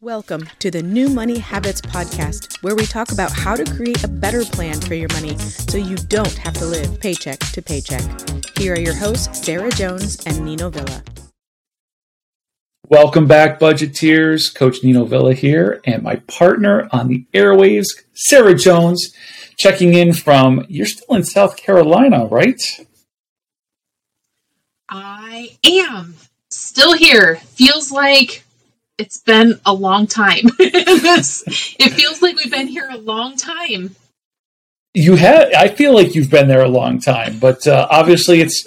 Welcome to the New Money Habits Podcast, where we talk about how to create a better plan for your money so you don't have to live paycheck to paycheck. Here are your hosts, Sarah Jones and Nino Villa. Welcome back, budgeteers. Coach Nino Villa here, and my partner on the airwaves, Sarah Jones, checking in from, you're still in South Carolina, right? I am still here. Feels like it's been a long time. it feels like we've been here a long time. You have. I feel like you've been there a long time, but uh, obviously it's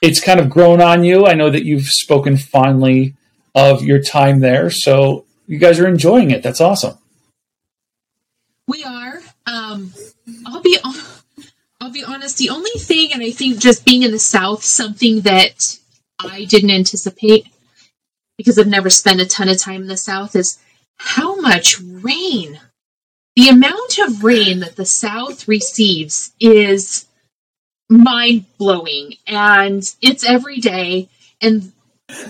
it's kind of grown on you. I know that you've spoken fondly of your time there, so you guys are enjoying it. That's awesome. We are. Um, I'll be. I'll be honest. The only thing, and I think just being in the South, something that I didn't anticipate because I've never spent a ton of time in the South, is how much rain. The amount of rain that the South receives is mind blowing, and it's every day. And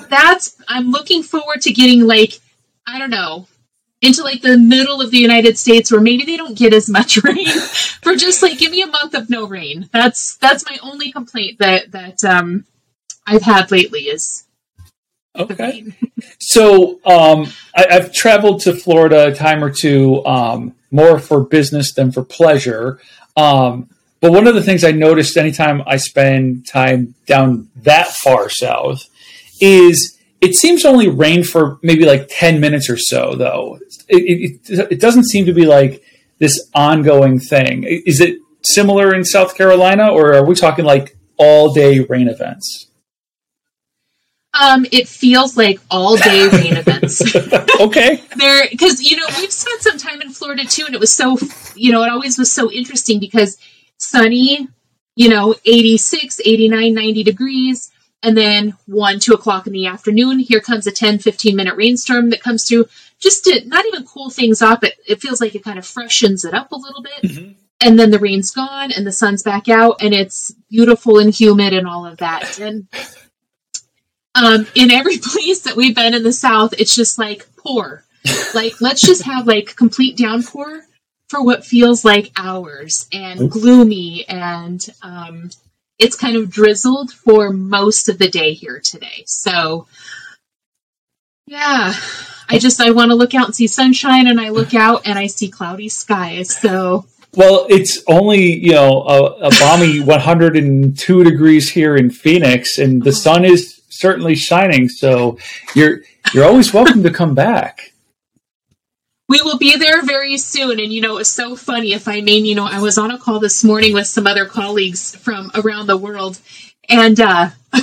that's, I'm looking forward to getting like, I don't know, into like the middle of the United States where maybe they don't get as much rain for just like give me a month of no rain. That's that's my only complaint that that um I've had lately is Okay. so um, I, have traveled to Florida a time or two, um, more for business than for pleasure. Um, but one of the things I noticed anytime I spend time down that far south is it seems to only rain for maybe like 10 minutes or so, though. It, it, it doesn't seem to be like this ongoing thing. Is it similar in South Carolina, or are we talking like all day rain events? Um, it feels like all day rain events. okay. there, because you know we've spent some time in Florida too, and it was so you know it always was so interesting because sunny, you know, 86, 89, 90 degrees, and then one, two o'clock in the afternoon, here comes a 10, 15 minute rainstorm that comes through just to not even cool things off. It it feels like it kind of freshens it up a little bit. Mm-hmm. And then the rain's gone and the sun's back out and it's beautiful and humid and all of that. And um, in every place that we've been in the South, it's just like pour. like, let's just have like complete downpour for what feels like hours and gloomy and um, it's kind of drizzled for most of the day here today. So, yeah, I just I want to look out and see sunshine, and I look out and I see cloudy skies. So. Well, it's only you know a, a balmy 102 degrees here in Phoenix, and the sun is certainly shining. So you're you're always welcome to come back. We will be there very soon. And you know, it's so funny if I mean, you know, I was on a call this morning with some other colleagues from around the world, and uh,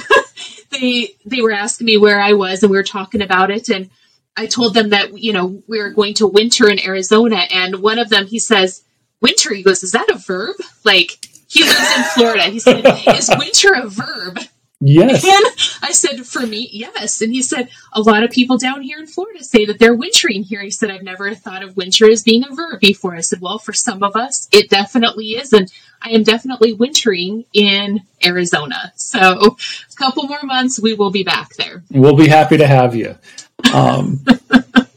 they they were asking me where I was, and we were talking about it, and I told them that you know we are going to winter in Arizona, and one of them he says winter. He goes, "Is that a verb?" Like he lives in Florida. He said, "Is winter a verb?" Yes. And I said, for me, yes. And he said, a lot of people down here in Florida say that they're wintering here. He said, I've never thought of winter as being a verb before. I said, well, for some of us, it definitely is. And I am definitely wintering in Arizona. So a couple more months, we will be back there. We'll be happy to have you. Um,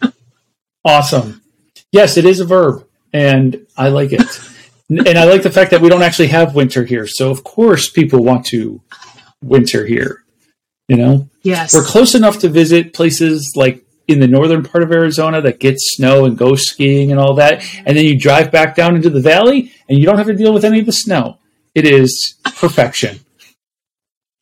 awesome. Yes, it is a verb, and I like it. and I like the fact that we don't actually have winter here. So, of course, people want to winter here. You know, yes, we're close enough to visit places like in the northern part of Arizona that gets snow and go skiing and all that, and then you drive back down into the valley and you don't have to deal with any of the snow. It is perfection.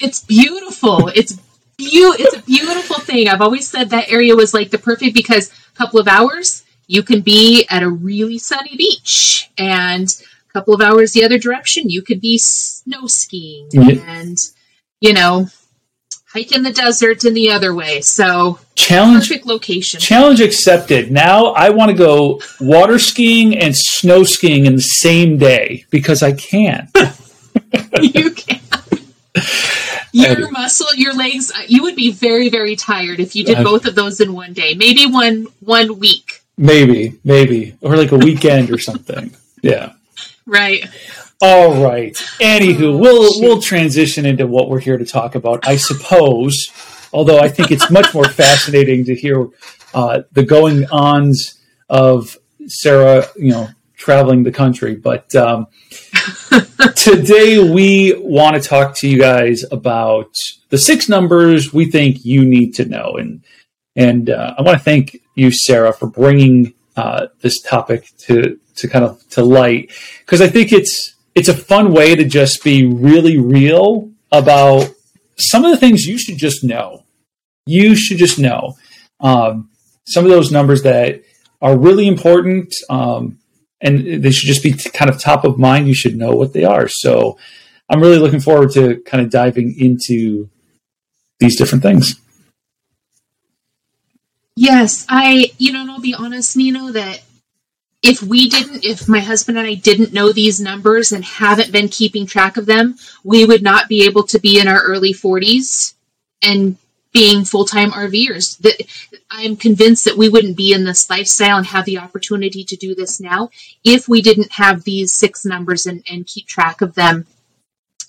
It's beautiful. It's be- It's a beautiful thing. I've always said that area was like the perfect because a couple of hours you can be at a really sunny beach and a couple of hours the other direction you could be snow skiing and you know, hike in the desert in the other way. So challenge perfect location. Challenge accepted. Now I want to go water skiing and snow skiing in the same day because I can. you can. Your muscle, your legs, uh, you would be very, very tired if you did uh-huh. both of those in one day. Maybe one one week. Maybe, maybe, or like a weekend or something. Yeah. Right. All right. Anywho, we'll we'll transition into what we're here to talk about, I suppose. Although I think it's much more fascinating to hear uh, the going ons of Sarah, you know, traveling the country. But um, today we want to talk to you guys about the six numbers we think you need to know, and and uh, I want to thank you, Sarah, for bringing uh, this topic to to kind of to light because I think it's it's a fun way to just be really real about some of the things you should just know. You should just know um, some of those numbers that are really important, um, and they should just be kind of top of mind. You should know what they are. So I'm really looking forward to kind of diving into these different things. Yes, I, you know, and I'll be honest, Nino, that if we didn't, if my husband and I didn't know these numbers and haven't been keeping track of them, we would not be able to be in our early 40s and being full time RVers. I'm convinced that we wouldn't be in this lifestyle and have the opportunity to do this now if we didn't have these six numbers and, and keep track of them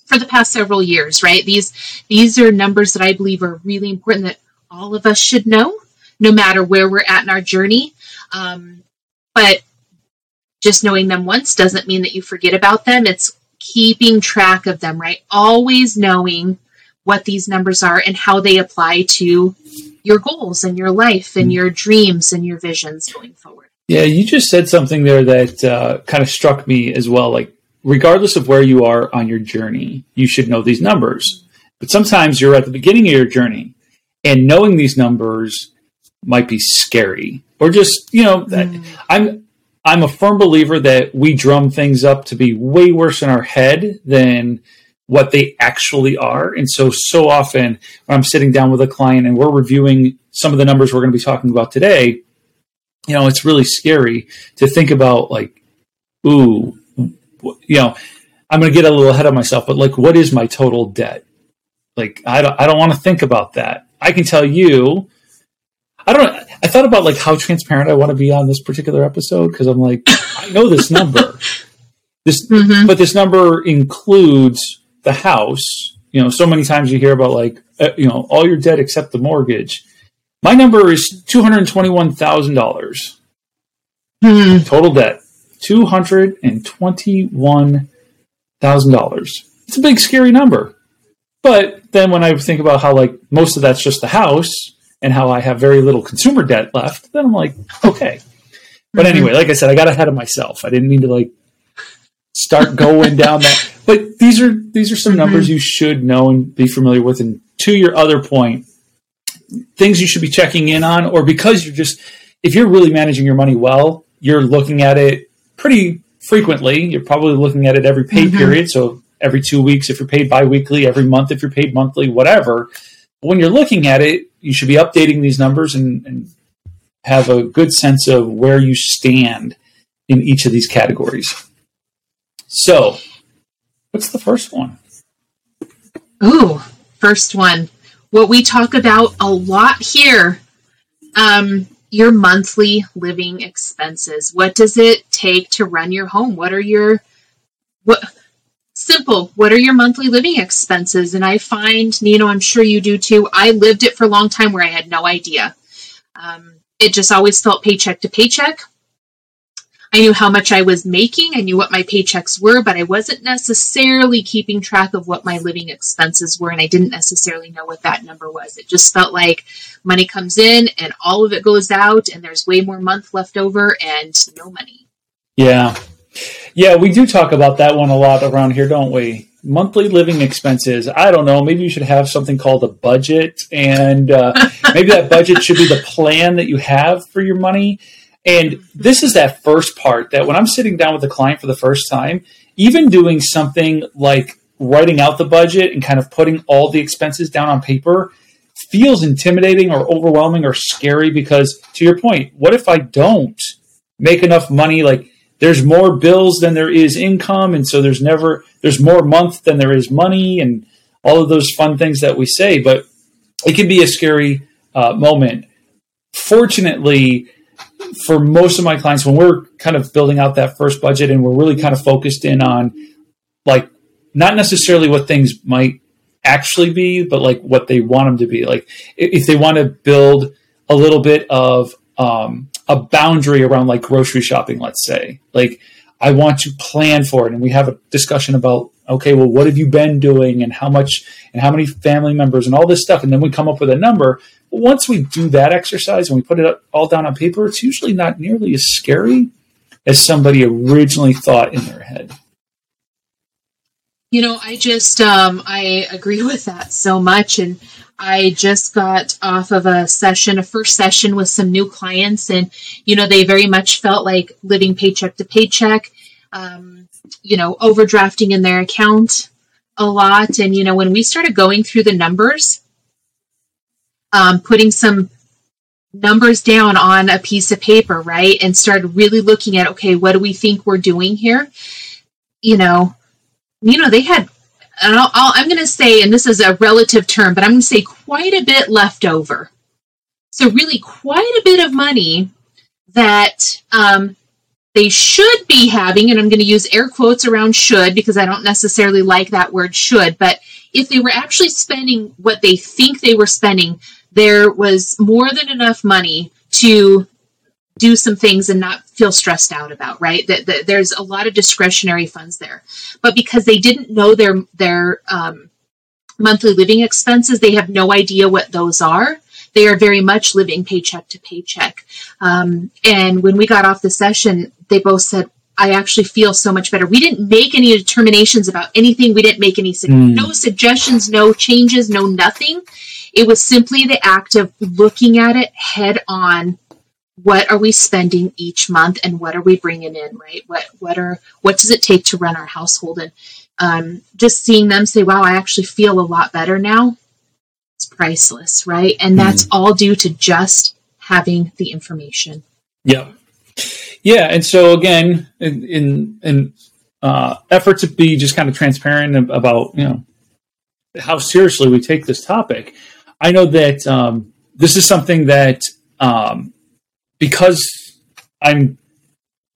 for the past several years, right? These these are numbers that I believe are really important that all of us should know, no matter where we're at in our journey. Um, but just knowing them once doesn't mean that you forget about them. It's keeping track of them, right? Always knowing what these numbers are and how they apply to your goals and your life and your dreams and your visions going forward. Yeah, you just said something there that uh, kind of struck me as well. Like, regardless of where you are on your journey, you should know these numbers. But sometimes you're at the beginning of your journey, and knowing these numbers might be scary, or just you know, mm. I'm I'm a firm believer that we drum things up to be way worse in our head than what they actually are. And so, so often when I'm sitting down with a client and we're reviewing some of the numbers we're going to be talking about today, you know, it's really scary to think about like, ooh, you know, I'm going to get a little ahead of myself, but like, what is my total debt? Like, I don't, I don't want to think about that. I can tell you I don't. I thought about like how transparent I want to be on this particular episode because I'm like, I know this number. This, mm-hmm. but this number includes the house. You know, so many times you hear about like, uh, you know, all your debt except the mortgage. My number is two hundred twenty-one thousand dollars mm. total debt. Two hundred and twenty-one thousand dollars. It's a big, scary number. But then when I think about how like most of that's just the house, and how I have very little consumer debt left, then I'm like, okay. But mm-hmm. anyway, like I said, I got ahead of myself. I didn't mean to like start going down that. But these are these are some mm-hmm. numbers you should know and be familiar with. And to your other point, things you should be checking in on, or because you're just if you're really managing your money well, you're looking at it pretty frequently. You're probably looking at it every pay mm-hmm. period. So every two weeks if you're paid biweekly, every month if you're paid monthly, whatever. But when you're looking at it, you should be updating these numbers and, and have a good sense of where you stand in each of these categories. So, what's the first one? Ooh, first one. What we talk about a lot here um, your monthly living expenses. What does it take to run your home? What are your what simple. What are your monthly living expenses? And I find, Nino, I'm sure you do too. I lived it for a long time where I had no idea. Um, it just always felt paycheck to paycheck. I knew how much I was making. I knew what my paychecks were, but I wasn't necessarily keeping track of what my living expenses were. And I didn't necessarily know what that number was. It just felt like money comes in and all of it goes out and there's way more month left over and no money. Yeah. Yeah, we do talk about that one a lot around here, don't we? Monthly living expenses. I don't know. Maybe you should have something called a budget, and uh, maybe that budget should be the plan that you have for your money. And this is that first part that when I'm sitting down with a client for the first time, even doing something like writing out the budget and kind of putting all the expenses down on paper feels intimidating or overwhelming or scary because, to your point, what if I don't make enough money? Like, there's more bills than there is income and so there's never there's more month than there is money and all of those fun things that we say but it can be a scary uh, moment. Fortunately for most of my clients when we're kind of building out that first budget and we're really kind of focused in on like not necessarily what things might actually be but like what they want them to be. Like if they want to build a little bit of um, a boundary around like grocery shopping, let's say. Like, I want to plan for it. And we have a discussion about, okay, well, what have you been doing and how much and how many family members and all this stuff. And then we come up with a number. Once we do that exercise and we put it all down on paper, it's usually not nearly as scary as somebody originally thought in their head. You know, I just um, I agree with that so much, and I just got off of a session, a first session with some new clients, and you know they very much felt like living paycheck to paycheck, um, you know, overdrafting in their account a lot, and you know when we started going through the numbers, um, putting some numbers down on a piece of paper, right, and started really looking at okay, what do we think we're doing here, you know you know, they had, i am going to say, and this is a relative term, but I'm going to say quite a bit left over. So, really, quite a bit of money that um, they should be having, and I'm going to use air quotes around should because I don't necessarily like that word should, but if they were actually spending what they think they were spending, there was more than enough money to do some things and not feel stressed out about right that, that there's a lot of discretionary funds there but because they didn't know their their um, monthly living expenses they have no idea what those are they are very much living paycheck to paycheck um, and when we got off the session they both said I actually feel so much better. We didn't make any determinations about anything. We didn't make any mm. no suggestions, no changes, no nothing. It was simply the act of looking at it head on what are we spending each month and what are we bringing in right? What what are what does it take to run our household? And um, just seeing them say wow i actually feel a lot better now it's priceless right? And that's mm-hmm. all due to just having the information. Yeah. Yeah and so again in in, in uh, effort to be just kind of transparent about you know how seriously we take this topic i know that um, this is something that um, because I'm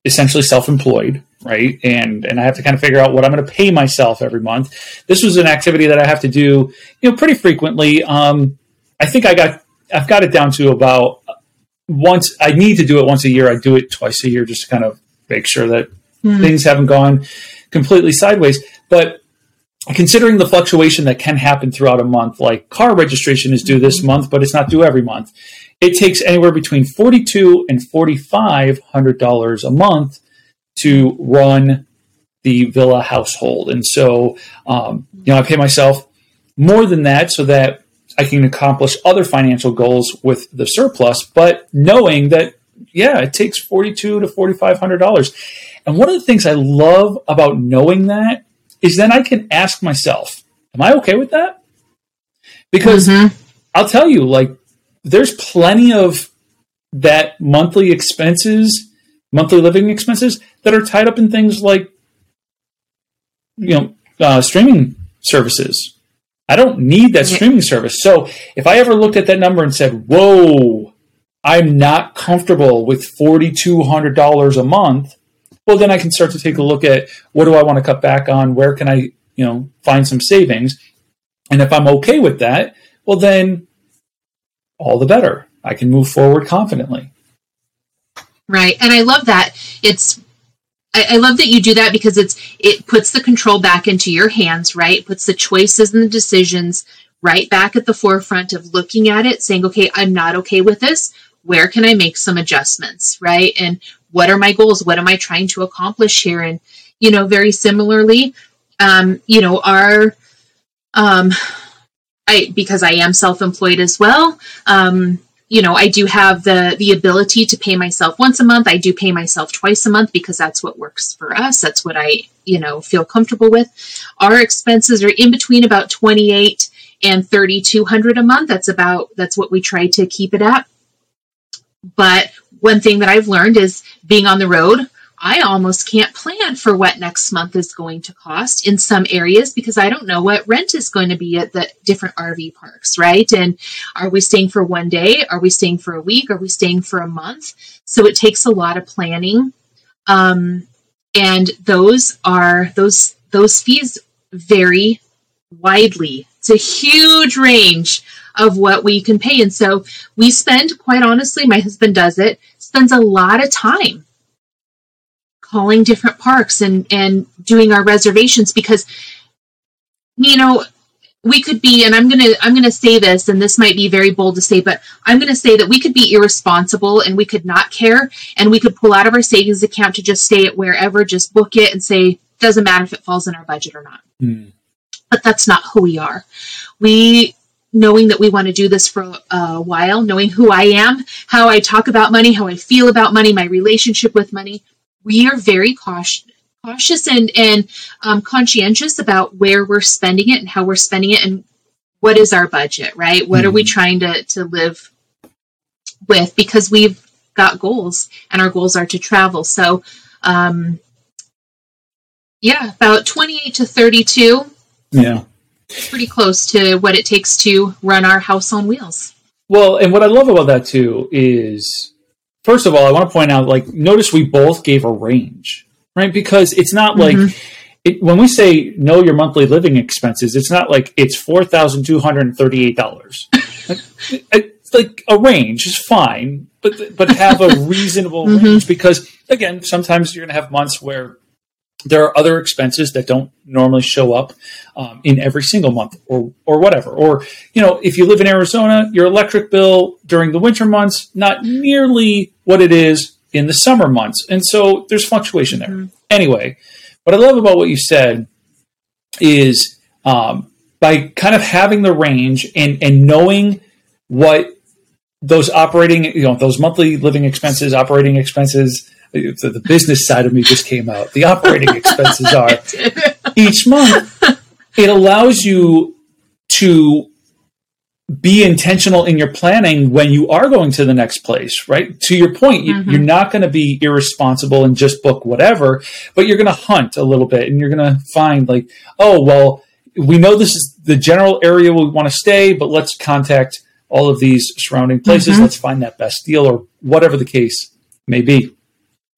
essentially self-employed, right? And and I have to kind of figure out what I'm going to pay myself every month. This was an activity that I have to do, you know, pretty frequently. Um, I think I got I've got it down to about once. I need to do it once a year. I do it twice a year just to kind of make sure that mm. things haven't gone completely sideways. But considering the fluctuation that can happen throughout a month, like car registration is due this month, but it's not due every month it takes anywhere between forty-two and forty-five hundred dollars a month to run the villa household, and so um, you know I pay myself more than that so that I can accomplish other financial goals with the surplus, but knowing that yeah, it takes forty-two to forty-five hundred dollars. And one of the things I love about knowing that is then I can ask myself, am I okay with that? Because mm-hmm. I'll tell you, like there's plenty of that monthly expenses, monthly living expenses that are tied up in things like, you know, uh, streaming services. I don't need that streaming service. So if I ever looked at that number and said, whoa, I'm not comfortable with $4,200 a month, well, then I can start to take a look at what do I want to cut back on? Where can I, you know, find some savings? And if I'm okay with that, well, then all the better. I can move forward confidently. Right. And I love that. It's I, I, love that you do that because it's it puts the control back into your hands, right? Puts the choices and the decisions right back at the forefront of looking at it, saying, okay, I'm not okay with this. Where can I make some adjustments, right? And what are my goals? What am I trying to accomplish here? And, you know, very similarly, um, you know, our um I because I am self-employed as well. Um, you know, I do have the the ability to pay myself once a month. I do pay myself twice a month because that's what works for us. That's what I, you know, feel comfortable with. Our expenses are in between about 28 and 3200 a month. That's about that's what we try to keep it at. But one thing that I've learned is being on the road, I almost can't plan for what next month is going to cost in some areas because I don't know what rent is going to be at the different RV parks, right? And are we staying for one day? Are we staying for a week? Are we staying for a month? So it takes a lot of planning. Um, and those are those those fees vary widely. It's a huge range of what we can pay. And so we spend, quite honestly, my husband does it, spends a lot of time calling different parks and, and doing our reservations because, you know, we could be and i'm going to i'm going to say this and this might be very bold to say but i'm going to say that we could be irresponsible and we could not care and we could pull out of our savings account to just stay at wherever just book it and say doesn't matter if it falls in our budget or not mm. but that's not who we are we knowing that we want to do this for a while knowing who i am how i talk about money how i feel about money my relationship with money we are very cautious cautious and and um, conscientious about where we're spending it and how we're spending it and what is our budget right? What mm-hmm. are we mm-hmm. trying to to live with? Because we've got goals and our goals are to travel. So um yeah about 28 to 32 yeah. Pretty close to what it takes to run our house on wheels. Well and what i love about that too is first of all i want to point out like notice we both gave a range right? Because it's not like mm-hmm. it, when we say know your monthly living expenses, it's not like it's four thousand two hundred and thirty eight dollars. it's like a range is fine, but but have a reasonable mm-hmm. range because again, sometimes you're going to have months where there are other expenses that don't normally show up um, in every single month or or whatever or you know if you live in arizona your electric bill during the winter months not nearly what it is in the summer months. And so there's fluctuation there. Mm-hmm. Anyway, what I love about what you said is um, by kind of having the range and, and knowing what those operating, you know, those monthly living expenses, operating expenses, the, the business side of me just came out. The operating expenses are each month. It allows you to be intentional in your planning when you are going to the next place, right? To your point, mm-hmm. you, are not going to be irresponsible and just book whatever, but you're going to hunt a little bit and you're going to find like, oh, well, we know this is the general area we want to stay, but let's contact all of these surrounding places. Mm-hmm. Let's find that best deal or whatever the case may be.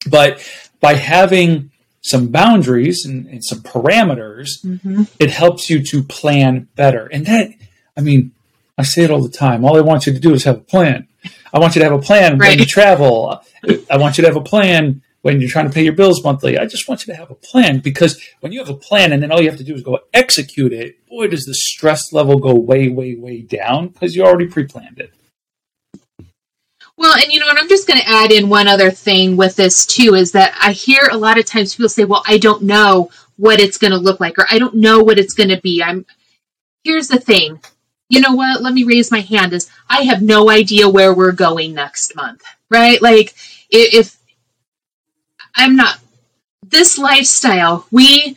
But by having some boundaries and, and some parameters, mm-hmm. it helps you to plan better. And that, I mean, I say it all the time. All I want you to do is have a plan. I want you to have a plan right. when you travel. I want you to have a plan when you're trying to pay your bills monthly. I just want you to have a plan because when you have a plan and then all you have to do is go execute it, boy, does the stress level go way, way, way down because you already pre planned it. Well, and you know, and I'm just going to add in one other thing with this too is that I hear a lot of times people say, "Well, I don't know what it's going to look like or I don't know what it's going to be." I'm Here's the thing you know what, let me raise my hand is I have no idea where we're going next month, right? Like if I'm not this lifestyle, we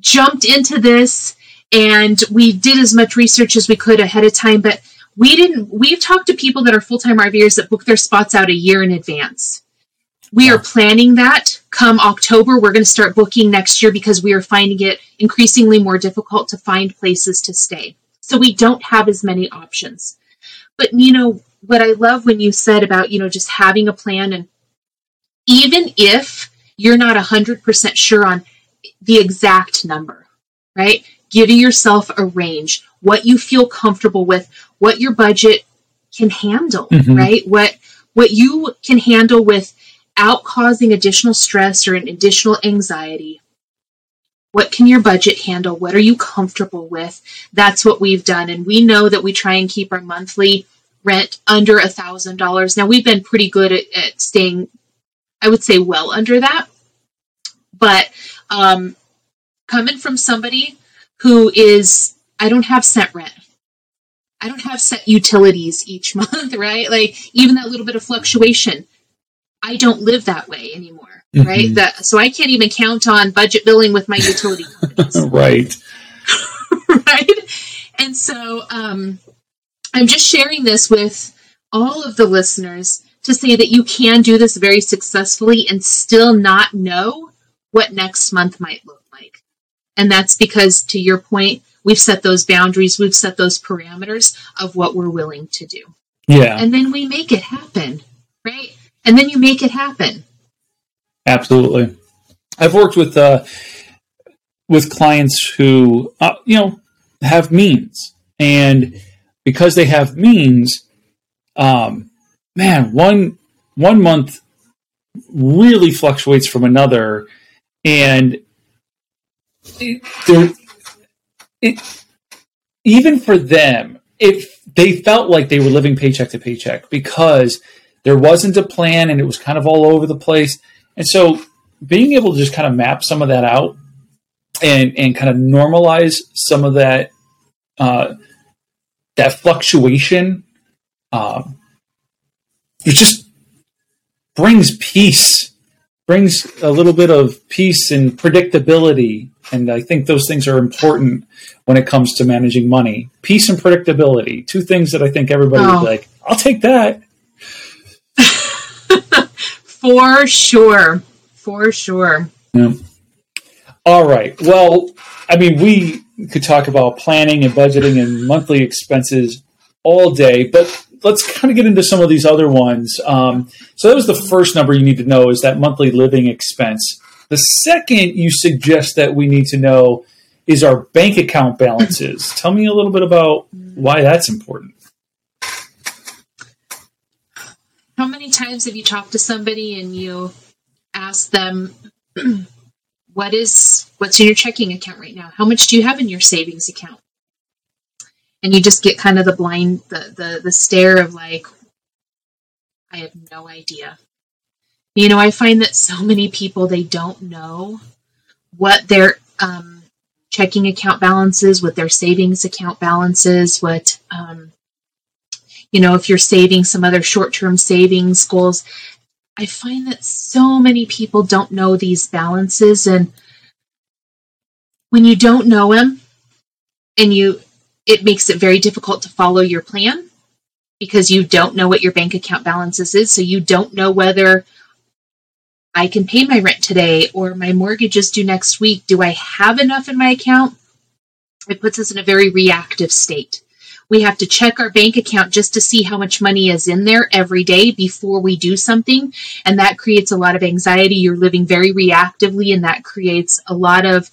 jumped into this and we did as much research as we could ahead of time, but we didn't we've talked to people that are full-time RVers that book their spots out a year in advance. We are planning that come October. We're going to start booking next year because we are finding it increasingly more difficult to find places to stay. So we don't have as many options. But, you know, what I love when you said about, you know, just having a plan and even if you're not 100% sure on the exact number, right? Giving yourself a range, what you feel comfortable with, what your budget can handle, mm-hmm. right? What what you can handle without causing additional stress or an additional anxiety. What can your budget handle? What are you comfortable with? That's what we've done. And we know that we try and keep our monthly rent under a thousand dollars. Now we've been pretty good at, at, staying, I would say well under that. But um, coming from somebody who is, I don't have set rent. I don't have set utilities each month, right? Like even that little bit of fluctuation. I don't live that way anymore mm-hmm. right? That so I can't even count on budget billing with my utility companies. right. right. And so um, I'm just sharing this with all of the listeners to say that you can do this very successfully and still not know what next month might look like. And that's because, to your point, we've set those boundaries, we've set those parameters of what we're willing to do. Yeah. And then we make it happen, right? And then you make it happen. Absolutely. I've worked with uh, with clients who uh, you know have means, and because they have means, um, man, one one month really fluctuates from another, and it, it even for them, if they felt like they were living paycheck to paycheck because there wasn't a plan and it was kind of all over the place, and so being able to just kind of map some of that out and and kind of normalize some of that uh, that fluctuation, um, it just brings peace, brings a little bit of peace and predictability. And I think those things are important when it comes to managing money. Peace and predictability, two things that I think everybody oh. would like. I'll take that. For sure. For sure. Yeah. All right. Well, I mean, we could talk about planning and budgeting and monthly expenses all day, but let's kind of get into some of these other ones. Um, so that was the first number you need to know is that monthly living expense. The second you suggest that we need to know is our bank account balances. Tell me a little bit about why that's important. How many times have you talked to somebody and you ask them what is what's in your checking account right now? How much do you have in your savings account? And you just get kind of the blind the the, the stare of like I have no idea. You know, I find that so many people they don't know what their um, checking account balances, what their savings account balances, what um, you know, if you're saving some other short-term savings goals, I find that so many people don't know these balances and when you don't know them and you it makes it very difficult to follow your plan because you don't know what your bank account balances is so you don't know whether I can pay my rent today or my mortgage is due next week do I have enough in my account it puts us in a very reactive state we have to check our bank account just to see how much money is in there every day before we do something. And that creates a lot of anxiety. You're living very reactively, and that creates a lot of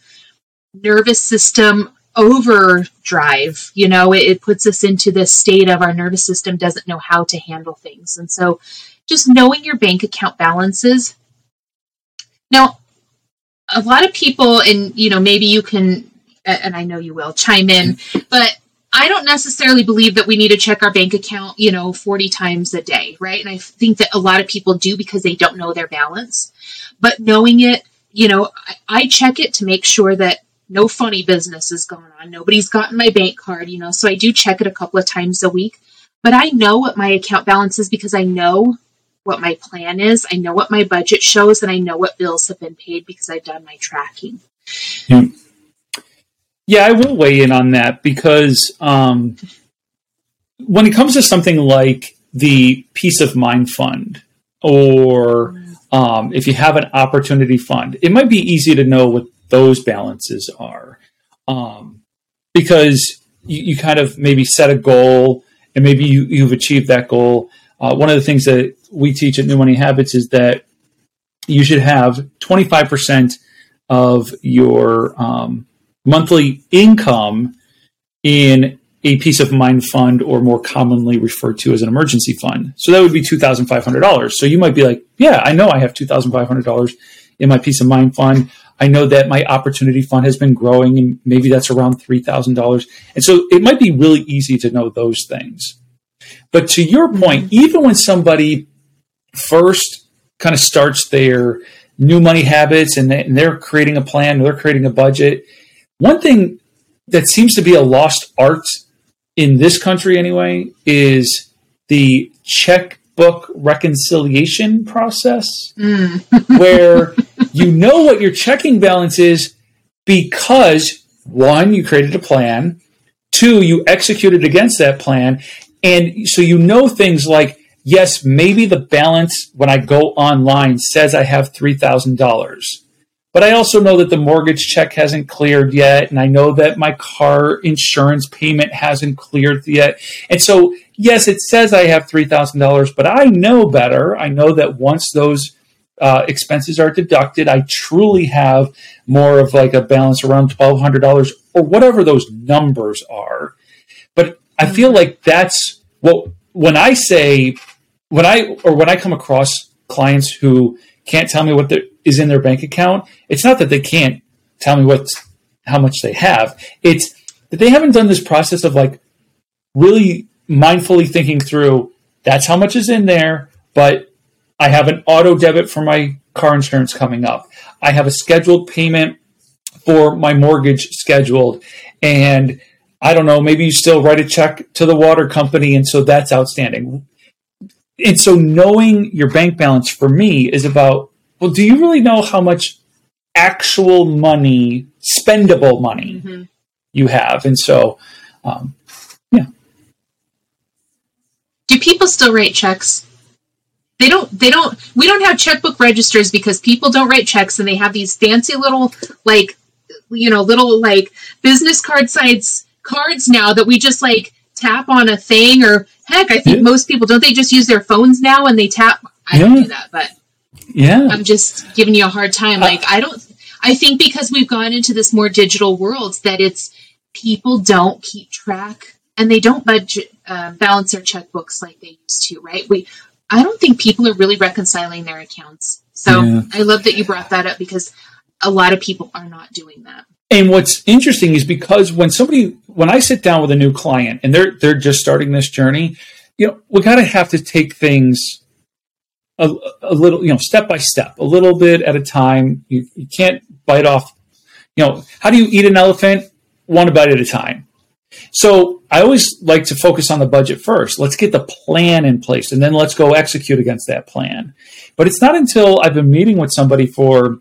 nervous system overdrive. You know, it, it puts us into this state of our nervous system doesn't know how to handle things. And so just knowing your bank account balances. Now, a lot of people, and you know, maybe you can, and I know you will chime in, but I don't necessarily believe that we need to check our bank account, you know, 40 times a day, right? And I think that a lot of people do because they don't know their balance. But knowing it, you know, I, I check it to make sure that no funny business is going on. Nobody's gotten my bank card, you know, so I do check it a couple of times a week. But I know what my account balance is because I know what my plan is. I know what my budget shows and I know what bills have been paid because I've done my tracking. Yeah. Yeah, I will weigh in on that because um, when it comes to something like the peace of mind fund, or um, if you have an opportunity fund, it might be easy to know what those balances are um, because you, you, kind of maybe set a goal and maybe you, you've achieved that goal. Uh, one of the things that we teach at New Money Habits is that you should have 25% of your um, monthly income in a peace of mind fund or more commonly referred to as an emergency fund. So that would be $2,500. So you might be like, yeah, I know I have $2,500 in my peace of mind fund. I know that my opportunity fund has been growing and maybe that's around $3,000. And so it might be really easy to know those things. But to your mm-hmm. point, even when somebody first kind of starts their new money habits and they're creating a plan, they're creating a budget, one thing that seems to be a lost art in this country, anyway, is the checkbook reconciliation process, mm. where you know what your checking balance is because one, you created a plan, two, you executed against that plan, and so you know things like yes, maybe the balance when I go online says I have $3,000. But I also know that the mortgage check hasn't cleared yet. And I know that my car insurance payment hasn't cleared yet. And so, yes, it says I have $3,000, but I know better. I know that once those uh, expenses are deducted, I truly have more of like a balance around $1,200 or whatever those numbers are. But I feel like that's what when I say when I or when I come across clients who can't tell me what is in their bank account, it's not that they can't tell me what how much they have. It's that they haven't done this process of like really mindfully thinking through that's how much is in there, but I have an auto debit for my car insurance coming up. I have a scheduled payment for my mortgage scheduled and I don't know, maybe you still write a check to the water company and so that's outstanding. And so knowing your bank balance for me is about well, do you really know how much actual money, spendable money mm-hmm. you have? And so um, yeah. Do people still write checks? They don't they don't we don't have checkbook registers because people don't write checks and they have these fancy little like you know little like business card size cards now that we just like tap on a thing or heck i think yeah. most people don't they just use their phones now and they tap i yeah. don't do that but yeah i'm just giving you a hard time like i don't i think because we've gone into this more digital world that it's people don't keep track and they don't budget uh, balance their checkbooks like they used to right we i don't think people are really reconciling their accounts so yeah. i love that you brought that up because a lot of people are not doing that and what's interesting is because when somebody, when I sit down with a new client and they're they're just starting this journey, you know, we got to have to take things a, a, little, you know, step by step, a little bit at a time. You, you can't bite off, you know, how do you eat an elephant? One bite at a time. So I always like to focus on the budget first. Let's get the plan in place and then let's go execute against that plan. But it's not until I've been meeting with somebody for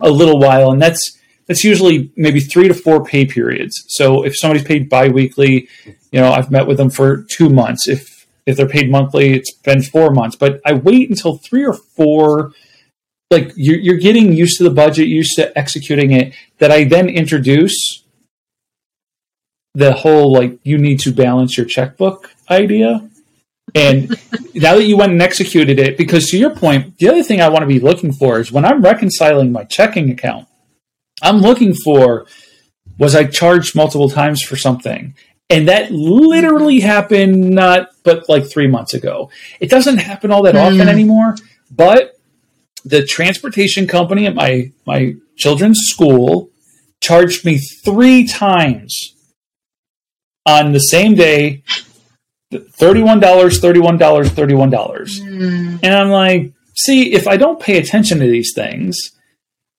a little while, and that's that's usually maybe three to four pay periods. So if somebody's paid biweekly, you know, I've met with them for two months. If if they're paid monthly, it's been four months. But I wait until three or four. Like you're, you're getting used to the budget, used to executing it. That I then introduce the whole like you need to balance your checkbook idea. And now that you went and executed it, because to your point, the other thing I want to be looking for is when I'm reconciling my checking account, I'm looking for was I charged multiple times for something? And that literally happened not but like three months ago. It doesn't happen all that mm. often anymore, but the transportation company at my my children's school charged me three times on the same day $31 $31 $31 mm. and i'm like see if i don't pay attention to these things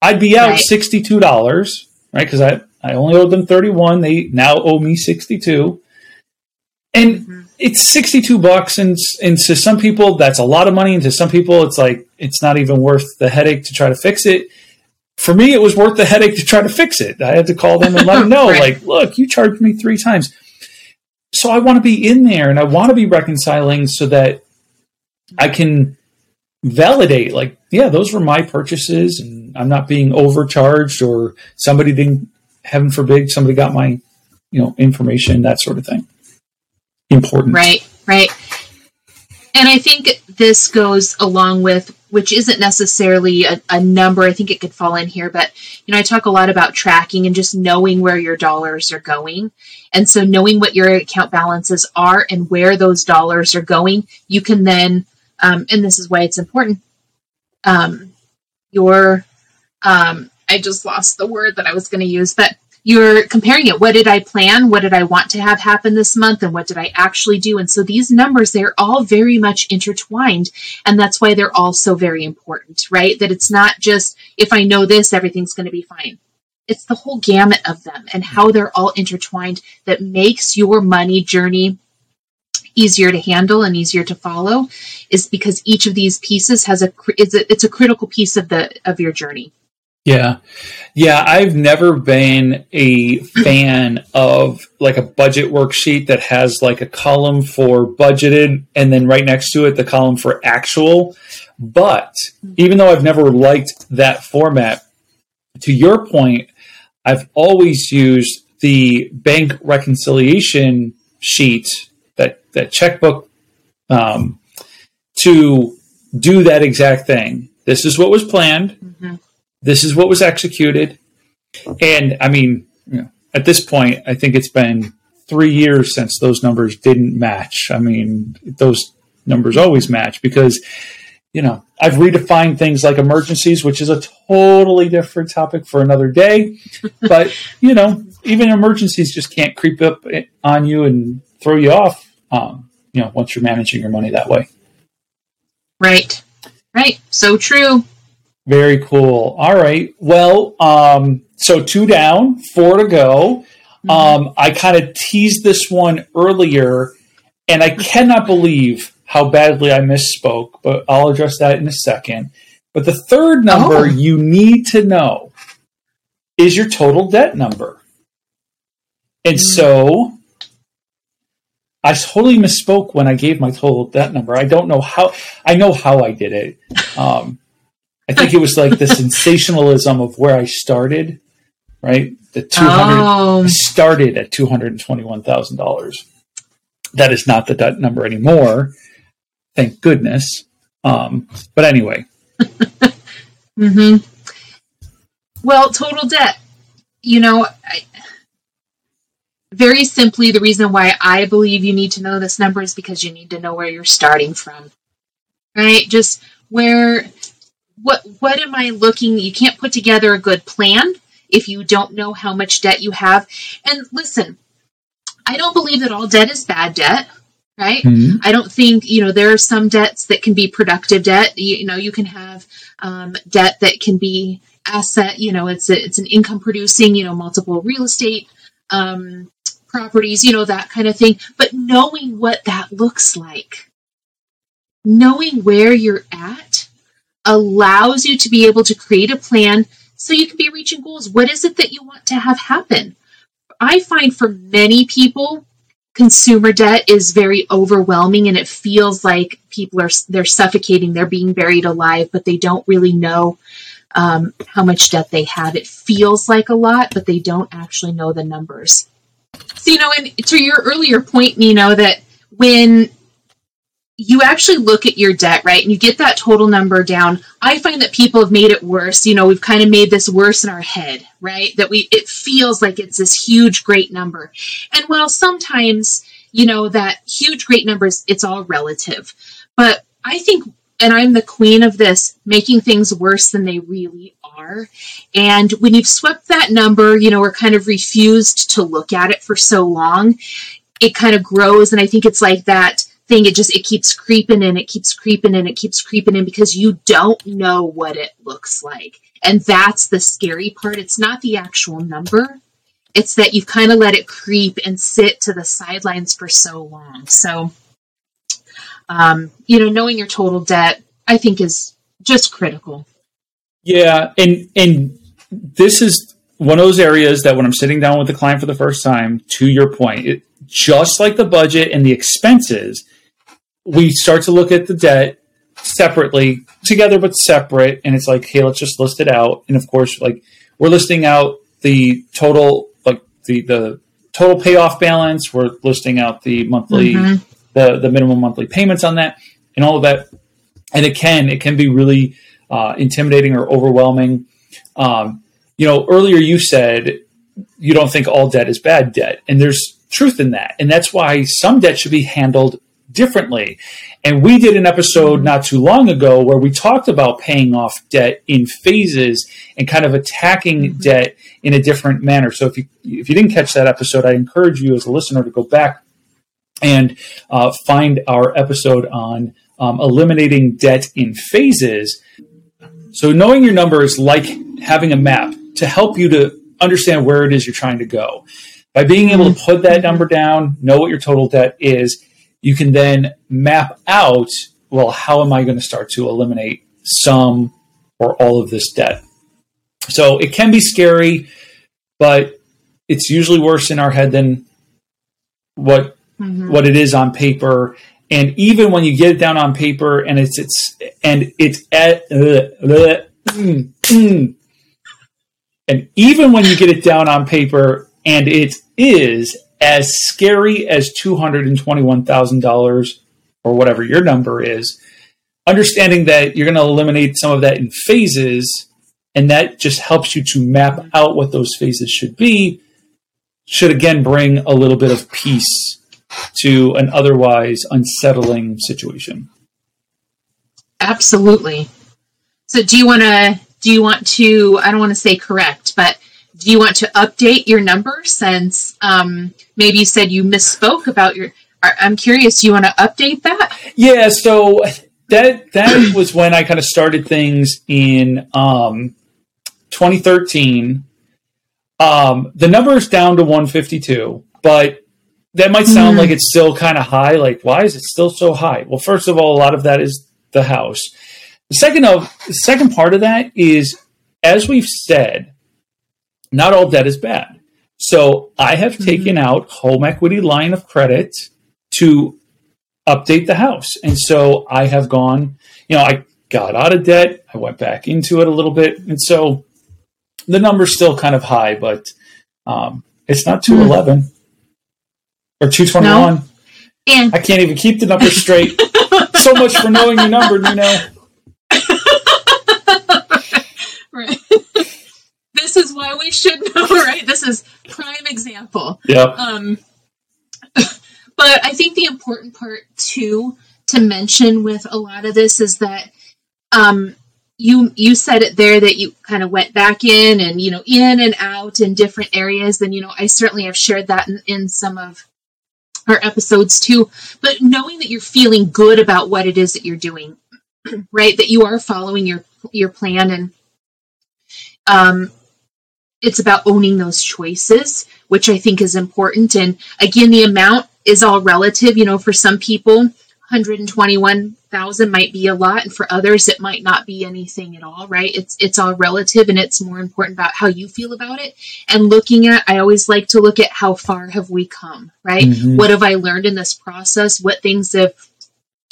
I'd be out right. sixty-two dollars, right? Because I I only owed them thirty-one. They now owe me sixty-two, and mm-hmm. it's sixty-two bucks. And and to some people that's a lot of money, and to some people it's like it's not even worth the headache to try to fix it. For me, it was worth the headache to try to fix it. I had to call them and let them know, right. like, look, you charged me three times. So I want to be in there, and I want to be reconciling so that I can validate like yeah those were my purchases and i'm not being overcharged or somebody didn't heaven forbid somebody got my you know information that sort of thing. Important. Right right. And i think this goes along with which isn't necessarily a, a number i think it could fall in here but you know i talk a lot about tracking and just knowing where your dollars are going and so knowing what your account balances are and where those dollars are going you can then um, and this is why it's important. Um, your, um, I just lost the word that I was going to use, but you're comparing it. What did I plan? What did I want to have happen this month? And what did I actually do? And so these numbers, they're all very much intertwined. And that's why they're all so very important, right? That it's not just if I know this, everything's going to be fine. It's the whole gamut of them and how they're all intertwined that makes your money journey easier to handle and easier to follow is because each of these pieces has a it's a, it's a critical piece of the of your journey. Yeah. Yeah, I've never been a fan of like a budget worksheet that has like a column for budgeted and then right next to it the column for actual. But even though I've never liked that format, to your point, I've always used the bank reconciliation sheet that that checkbook um, to do that exact thing. This is what was planned. Mm-hmm. This is what was executed. And I mean, you know, at this point, I think it's been three years since those numbers didn't match. I mean, those numbers always match because, you know, I've redefined things like emergencies, which is a totally different topic for another day. but, you know, even emergencies just can't creep up on you and throw you off, um, you know, once you're managing your money that way. Right. Right. So true. Very cool. All right. Well, um, so two down, four to go. Mm-hmm. Um, I kind of teased this one earlier, and I cannot believe how badly I misspoke, but I'll address that in a second. But the third number oh. you need to know is your total debt number. And mm-hmm. so I totally misspoke when I gave my total debt number. I don't know how, I know how I did it. Um, I think it was like the sensationalism of where I started, right? The 200 oh. started at $221,000. That is not the debt number anymore. Thank goodness. Um, but anyway. mm-hmm. Well, total debt. You know, I, very simply, the reason why I believe you need to know this number is because you need to know where you're starting from. Right? Just where what what am I looking? You can't put together a good plan if you don't know how much debt you have. And listen, I don't believe that all debt is bad debt, right? Mm-hmm. I don't think you know there are some debts that can be productive debt. You, you know, you can have um, debt that can be asset. You know, it's a, it's an income producing. You know, multiple real estate um, properties. You know, that kind of thing. But knowing what that looks like, knowing where you're at allows you to be able to create a plan so you can be reaching goals. What is it that you want to have happen? I find for many people, consumer debt is very overwhelming and it feels like people are they're suffocating, they're being buried alive, but they don't really know um, how much debt they have. It feels like a lot, but they don't actually know the numbers. So you know, and to your earlier point, Nino, that when you actually look at your debt, right? And you get that total number down. I find that people have made it worse. You know, we've kind of made this worse in our head, right? That we, it feels like it's this huge, great number. And while sometimes, you know, that huge, great numbers, it's all relative. But I think, and I'm the queen of this, making things worse than they really are. And when you've swept that number, you know, or kind of refused to look at it for so long, it kind of grows. And I think it's like that thing it just it keeps creeping in it keeps creeping in it keeps creeping in because you don't know what it looks like. And that's the scary part. It's not the actual number. It's that you've kind of let it creep and sit to the sidelines for so long. So um, you know knowing your total debt i think is just critical. Yeah and and this is one of those areas that when i'm sitting down with the client for the first time to your point it, just like the budget and the expenses we start to look at the debt separately, together but separate, and it's like, hey, let's just list it out. And of course, like we're listing out the total, like the the total payoff balance. We're listing out the monthly, mm-hmm. the the minimum monthly payments on that, and all of that. And it can it can be really uh, intimidating or overwhelming. Um, you know, earlier you said you don't think all debt is bad debt, and there's truth in that, and that's why some debt should be handled differently. And we did an episode not too long ago where we talked about paying off debt in phases and kind of attacking mm-hmm. debt in a different manner. So if you if you didn't catch that episode, I encourage you as a listener to go back and uh, find our episode on um, eliminating debt in phases. So knowing your number is like having a map to help you to understand where it is you're trying to go. By being able to put that number down, know what your total debt is, you can then map out well, how am I going to start to eliminate some or all of this debt? So it can be scary, but it's usually worse in our head than what mm-hmm. what it is on paper. And even when you get it down on paper and it's it's and it's at uh, uh, mm, mm, and even when you get it down on paper and it is as scary as $221,000 or whatever your number is, understanding that you're going to eliminate some of that in phases, and that just helps you to map out what those phases should be. should again bring a little bit of peace to an otherwise unsettling situation. Absolutely. So do you want to do you want to I don't want to say correct, but do you want to update your number since um, maybe you said you misspoke about your I'm curious, do you want to update that? Yeah, so that that was when I kind of started things in um, 2013. Um, the number is down to 152, but that might sound mm. like it's still kind of high. Like, why is it still so high? Well, first of all, a lot of that is the house. The second of the second part of that is, as we've said, not all debt is bad. So I have mm-hmm. taken out home equity line of credit to update the house. And so I have gone, you know, I got out of debt, I went back into it a little bit. And so the number's still kind of high, but um, it's not 211 mm. or 221. No. And I can't even keep the number straight. so much for knowing your number, you know. right. this is why we should know, right? This is prime example. Yeah. Um, but I think the important part too to mention with a lot of this is that um, you you said it there that you kind of went back in and you know in and out in different areas and you know I certainly have shared that in, in some of our episodes too but knowing that you're feeling good about what it is that you're doing right that you are following your your plan and um it's about owning those choices which I think is important and again the amount is all relative. You know, for some people, 121,000 might be a lot, and for others, it might not be anything at all, right? It's it's all relative, and it's more important about how you feel about it. And looking at, I always like to look at how far have we come, right? Mm-hmm. What have I learned in this process? What things have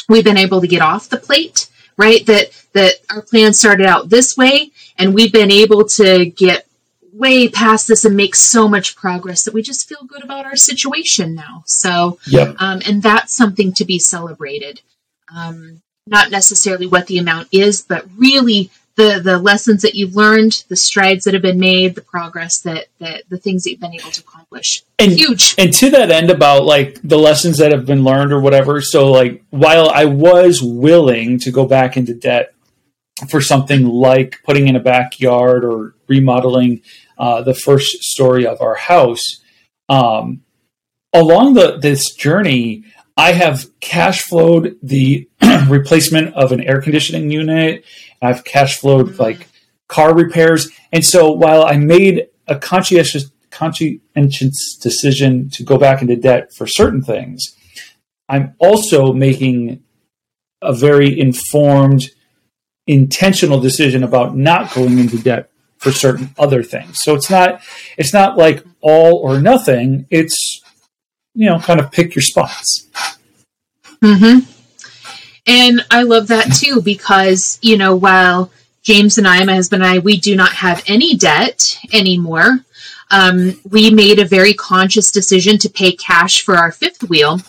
we been able to get off the plate? Right, that that our plan started out this way, and we've been able to get way past this and make so much progress that we just feel good about our situation now. So, yep. um, and that's something to be celebrated. Um, not necessarily what the amount is, but really the the lessons that you've learned, the strides that have been made, the progress that that the things that you've been able to accomplish. And huge. And to that end about like the lessons that have been learned or whatever. So like while I was willing to go back into debt for something like putting in a backyard or remodeling uh, the first story of our house. Um, along the this journey, I have cash flowed the replacement of an air conditioning unit. I've cash flowed mm-hmm. like car repairs, and so while I made a conscientious conscientious decision to go back into debt for certain things, I'm also making a very informed, intentional decision about not going into debt for certain other things. So it's not it's not like all or nothing. It's you know kind of pick your spots. Hmm. And I love that too because you know while James and I, my husband and I, we do not have any debt anymore. Um, we made a very conscious decision to pay cash for our fifth wheel,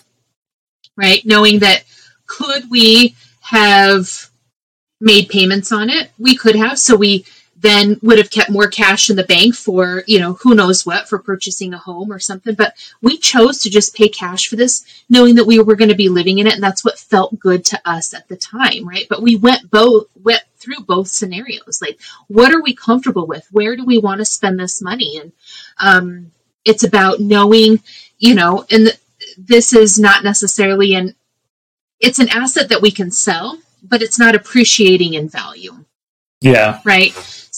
right? Knowing that could we have made payments on it? We could have. So we then would have kept more cash in the bank for, you know, who knows what for purchasing a home or something. But we chose to just pay cash for this, knowing that we were going to be living in it. And that's what felt good to us at the time, right? But we went both, went through both scenarios. Like, what are we comfortable with? Where do we want to spend this money? And um, it's about knowing, you know, and th- this is not necessarily an, it's an asset that we can sell, but it's not appreciating in value. Yeah. Right.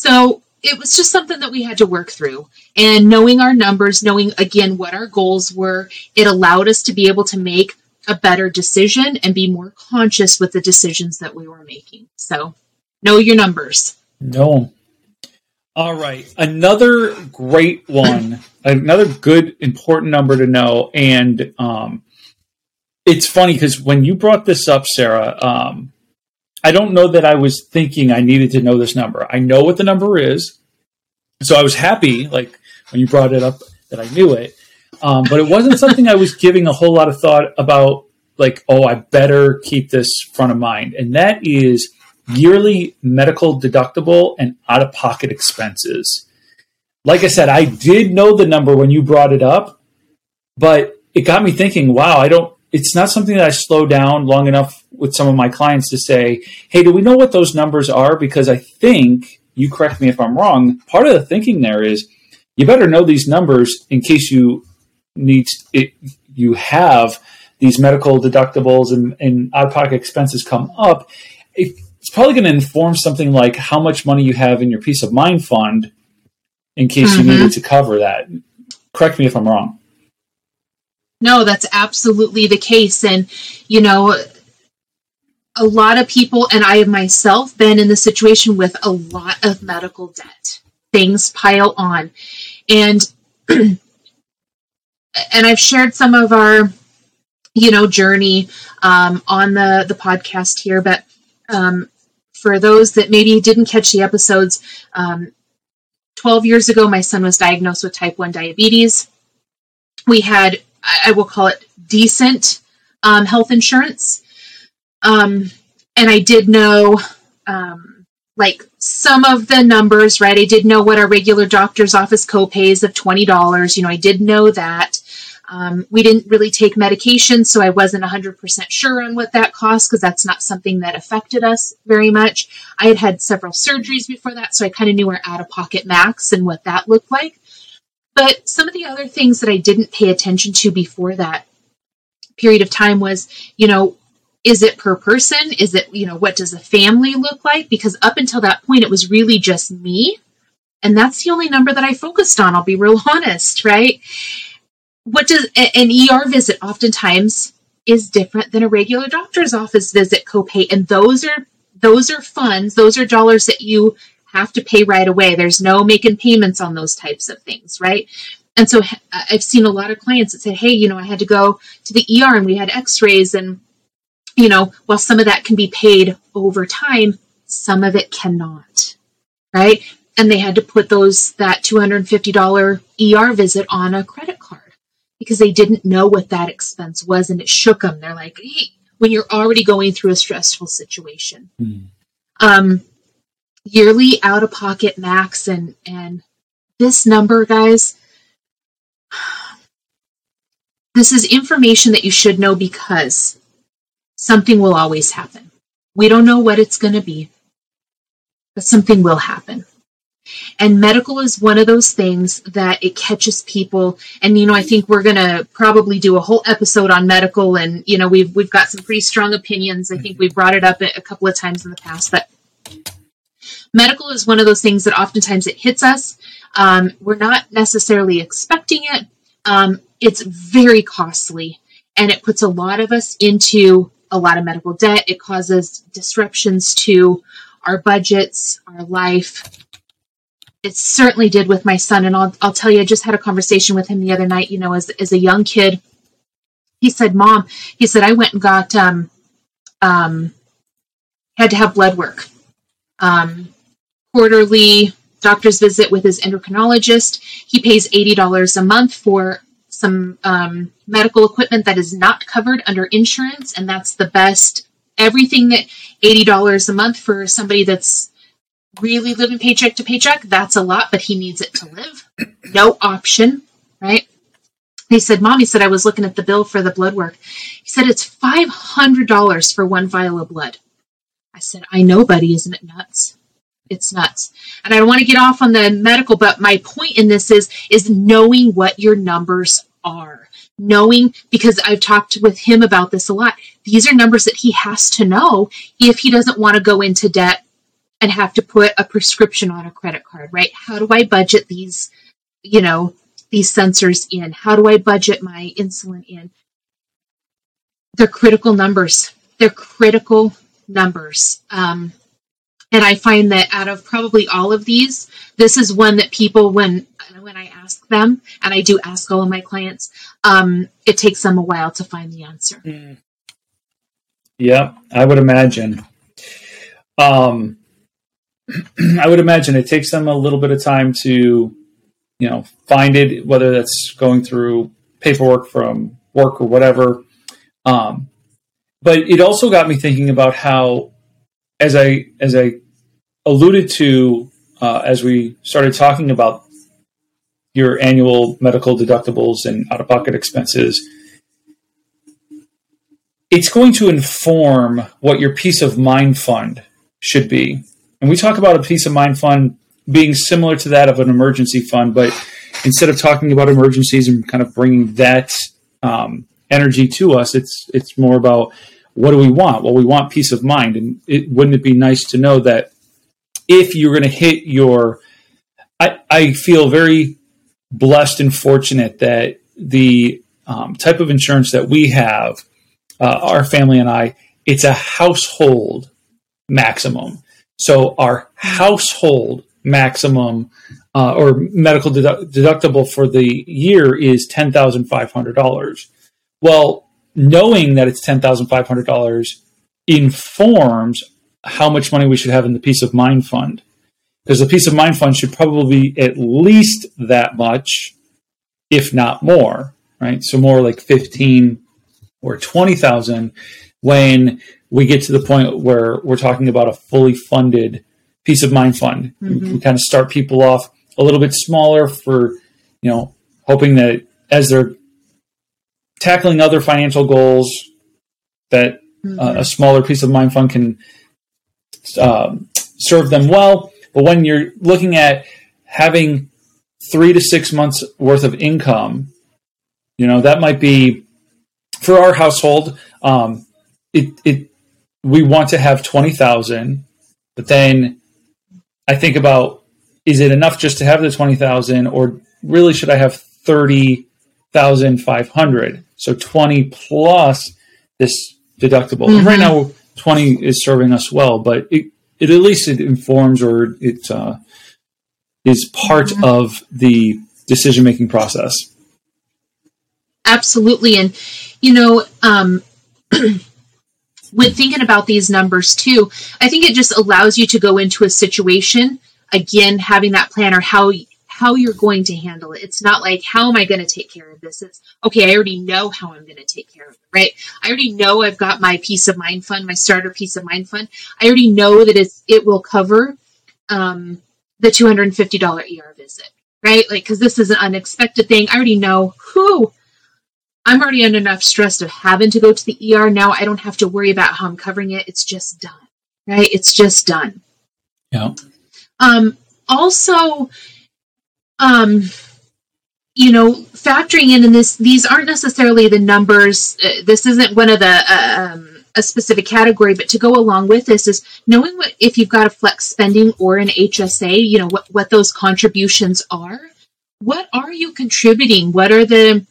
So it was just something that we had to work through. And knowing our numbers, knowing again what our goals were, it allowed us to be able to make a better decision and be more conscious with the decisions that we were making. So know your numbers. No. All right. Another great one, another good, important number to know. And um, it's funny because when you brought this up, Sarah, um, I don't know that I was thinking I needed to know this number. I know what the number is. So I was happy, like when you brought it up, that I knew it. Um, but it wasn't something I was giving a whole lot of thought about, like, oh, I better keep this front of mind. And that is yearly medical deductible and out of pocket expenses. like I said, I did know the number when you brought it up, but it got me thinking, wow, I don't, it's not something that I slow down long enough with some of my clients to say, hey, do we know what those numbers are? Because I think, you correct me if I'm wrong, part of the thinking there is you better know these numbers in case you need, it, you have these medical deductibles and, and out of pocket expenses come up. it's probably going to inform something like how much money you have in your peace of mind fund in case mm-hmm. you needed to cover that. Correct me if I'm wrong. No, that's absolutely the case. And, you know, a lot of people, and I have myself been in the situation with a lot of medical debt. Things pile on. And, and I've shared some of our, you know, journey um, on the, the podcast here, but um, for those that maybe didn't catch the episodes, um, 12 years ago, my son was diagnosed with type 1 diabetes. We had, I will call it decent um, health insurance. Um, and I did know, um, like, some of the numbers, right? I did know what our regular doctor's office copays of $20. You know, I did know that. Um, we didn't really take medication, so I wasn't 100% sure on what that cost because that's not something that affected us very much. I had had several surgeries before that, so I kind of knew our out of pocket max and what that looked like. But some of the other things that I didn't pay attention to before that period of time was, you know, is it per person? Is it, you know, what does a family look like? Because up until that point, it was really just me. And that's the only number that I focused on. I'll be real honest, right? what does an ER visit oftentimes is different than a regular doctor's office visit copay and those are those are funds those are dollars that you have to pay right away there's no making payments on those types of things right and so i've seen a lot of clients that say hey you know i had to go to the er and we had x-rays and you know while some of that can be paid over time some of it cannot right and they had to put those that $250 er visit on a credit card because they didn't know what that expense was and it shook them. They're like, hey, when you're already going through a stressful situation. Mm. Um, yearly out of pocket max and and this number, guys, this is information that you should know because something will always happen. We don't know what it's going to be, but something will happen. And medical is one of those things that it catches people. And, you know, I think we're going to probably do a whole episode on medical. And, you know, we've, we've got some pretty strong opinions. I think mm-hmm. we brought it up a couple of times in the past, but medical is one of those things that oftentimes it hits us. Um, we're not necessarily expecting it. Um, it's very costly and it puts a lot of us into a lot of medical debt. It causes disruptions to our budgets, our life, it certainly did with my son. And I'll, I'll tell you, I just had a conversation with him the other night, you know, as, as a young kid. He said, Mom, he said, I went and got, um, um, had to have blood work. Um, quarterly doctor's visit with his endocrinologist. He pays $80 a month for some um, medical equipment that is not covered under insurance. And that's the best, everything that $80 a month for somebody that's really living paycheck to paycheck, that's a lot, but he needs it to live. No option, right? He said, Mommy said, I was looking at the bill for the blood work. He said, it's $500 for one vial of blood. I said, I know, buddy, isn't it nuts? It's nuts. And I don't want to get off on the medical, but my point in this is, is knowing what your numbers are. Knowing, because I've talked with him about this a lot. These are numbers that he has to know if he doesn't want to go into debt and have to put a prescription on a credit card, right? How do I budget these, you know, these sensors in? How do I budget my insulin in? They're critical numbers. They're critical numbers. Um, and I find that out of probably all of these, this is one that people, when when I ask them, and I do ask all of my clients, um, it takes them a while to find the answer. Mm. Yeah, I would imagine. Um, I would imagine it takes them a little bit of time to, you know, find it, whether that's going through paperwork from work or whatever. Um, but it also got me thinking about how, as I as I alluded to uh, as we started talking about your annual medical deductibles and out of pocket expenses, it's going to inform what your peace of mind fund should be. And we talk about a peace of mind fund being similar to that of an emergency fund, but instead of talking about emergencies and kind of bringing that um, energy to us, it's it's more about what do we want? Well, we want peace of mind, and it, wouldn't it be nice to know that if you're going to hit your, I, I feel very blessed and fortunate that the um, type of insurance that we have, uh, our family and I, it's a household maximum. So our household maximum uh, or medical dedu- deductible for the year is ten thousand five hundred dollars. Well, knowing that it's ten thousand five hundred dollars informs how much money we should have in the peace of mind fund because the peace of mind fund should probably be at least that much, if not more. Right, so more like fifteen or twenty thousand when we get to the point where we're talking about a fully funded peace of mind fund. Mm-hmm. We kind of start people off a little bit smaller for, you know, hoping that as they're tackling other financial goals, that mm-hmm. uh, a smaller peace of mind fund can um, serve them well. But when you're looking at having three to six months worth of income, you know, that might be for our household. Um, it, it, we want to have 20,000, but then I think about is it enough just to have the 20,000 or really should I have 30,500? So 20 plus this deductible. Mm-hmm. Right now 20 is serving us well, but it, it at least it informs or it uh, is part mm-hmm. of the decision making process. Absolutely. And, you know, um, when thinking about these numbers too, I think it just allows you to go into a situation again having that plan or how how you're going to handle it. It's not like how am I going to take care of this? It's okay, I already know how I'm going to take care of it, right? I already know I've got my peace of mind fund, my starter peace of mind fund. I already know that it's it will cover um, the $250 ER visit, right? Like because this is an unexpected thing. I already know who I'm already under enough stress of having to go to the ER. Now I don't have to worry about how I'm covering it. It's just done, right? It's just done. Yeah. Um, also, um, you know, factoring in in this, these aren't necessarily the numbers. Uh, this isn't one of the uh, um, a specific category, but to go along with this is knowing what if you've got a flex spending or an HSA, you know what what those contributions are. What are you contributing? What are the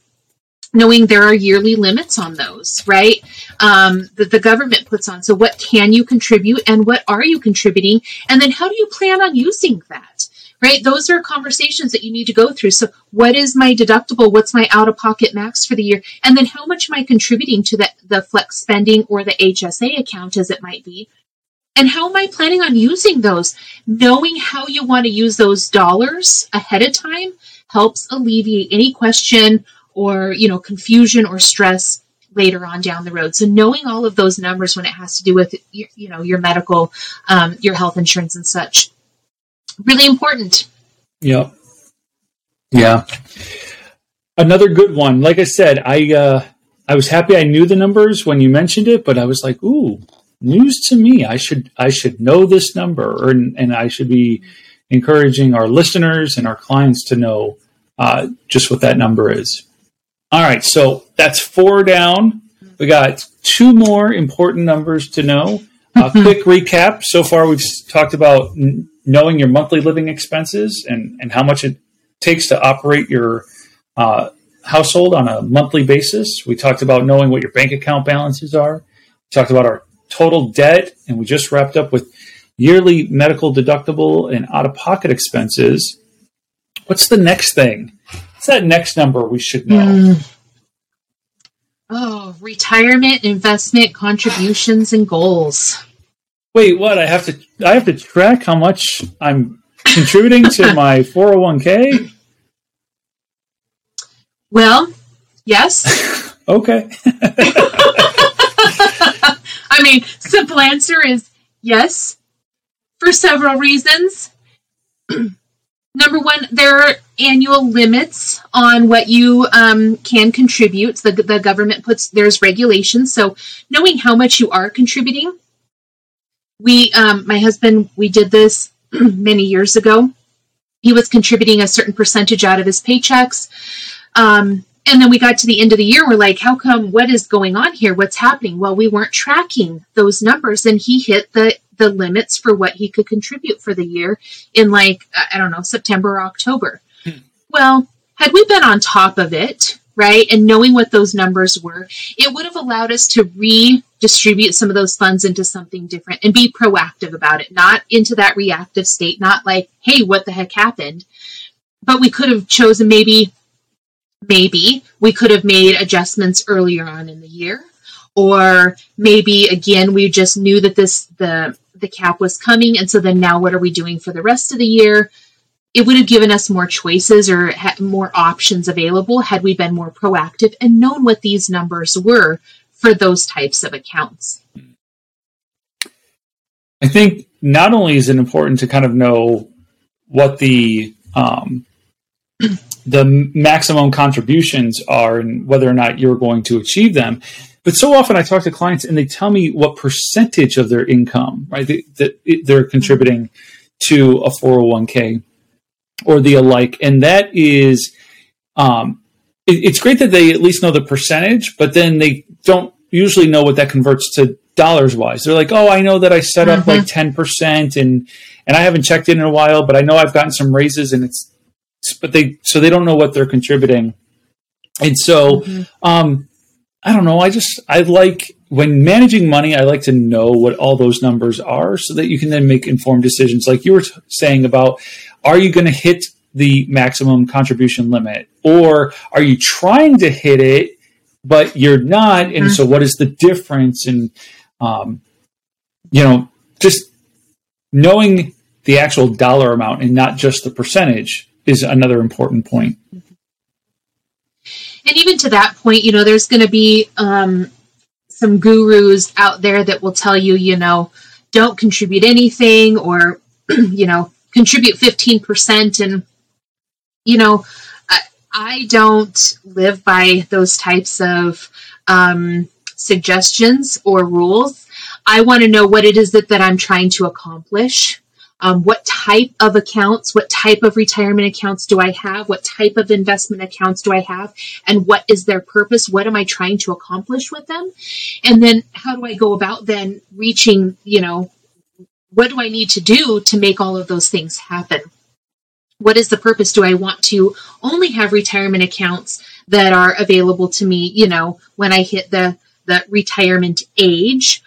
knowing there are yearly limits on those, right? Um, that the government puts on. So, what can you contribute and what are you contributing? And then, how do you plan on using that? Right? Those are conversations that you need to go through. So, what is my deductible? What's my out of pocket max for the year? And then, how much am I contributing to the, the flex spending or the HSA account, as it might be? And how am I planning on using those? Knowing how you want to use those dollars ahead of time helps alleviate any question or you know confusion or stress later on down the road. So knowing all of those numbers when it has to do with you know your medical, um, your health insurance and such, really important. Yeah. Yeah. Another good one. Like I said, I uh, I was happy I knew the numbers when you mentioned it, but I was like, ooh, news to me. I should I should know this number, or, and I should be encouraging our listeners and our clients to know uh, just what that number is. All right, so that's four down. We got two more important numbers to know. A quick recap. So far, we've talked about n- knowing your monthly living expenses and, and how much it takes to operate your uh, household on a monthly basis. We talked about knowing what your bank account balances are. We talked about our total debt, and we just wrapped up with yearly medical deductible and out of pocket expenses. What's the next thing? What's that next number we should know? Mm. Oh, retirement, investment, contributions, and goals. Wait, what? I have to I have to track how much I'm contributing to my 401k? Well, yes. okay. I mean, simple answer is yes for several reasons. number one, there are annual limits on what you um, can contribute. The, the government puts there's regulations, so knowing how much you are contributing. We, um, my husband, we did this many years ago. He was contributing a certain percentage out of his paychecks. Um, and then we got to the end of the year. We're like, how come? What is going on here? What's happening? Well, we weren't tracking those numbers, and he hit the the limits for what he could contribute for the year in like I don't know September or October. Hmm. Well, had we been on top of it, right, and knowing what those numbers were, it would have allowed us to redistribute some of those funds into something different and be proactive about it, not into that reactive state, not like, hey, what the heck happened? But we could have chosen maybe maybe we could have made adjustments earlier on in the year or maybe again we just knew that this the the cap was coming and so then now what are we doing for the rest of the year it would have given us more choices or more options available had we been more proactive and known what these numbers were for those types of accounts i think not only is it important to kind of know what the um, the maximum contributions are and whether or not you're going to achieve them. But so often I talk to clients and they tell me what percentage of their income, right, that they're contributing to a 401k or the alike. And that is, um, it's great that they at least know the percentage, but then they don't usually know what that converts to dollars wise. They're like, oh, I know that I set up mm-hmm. like 10% and, and I haven't checked in in a while, but I know I've gotten some raises and it's but they so they don't know what they're contributing, and so mm-hmm. um, I don't know. I just I like when managing money. I like to know what all those numbers are so that you can then make informed decisions. Like you were t- saying about, are you going to hit the maximum contribution limit, or are you trying to hit it but you're not? And mm-hmm. so, what is the difference? And um, you know, just knowing the actual dollar amount and not just the percentage is another important point. And even to that point, you know, there's going to be um, some gurus out there that will tell you, you know, don't contribute anything or, you know, contribute 15%. And, you know, I, I don't live by those types of um, suggestions or rules. I want to know what it is that, that I'm trying to accomplish um, what type of accounts, what type of retirement accounts do I have? What type of investment accounts do I have? And what is their purpose? What am I trying to accomplish with them? And then how do I go about then reaching, you know, what do I need to do to make all of those things happen? What is the purpose? Do I want to only have retirement accounts that are available to me, you know, when I hit the, the retirement age?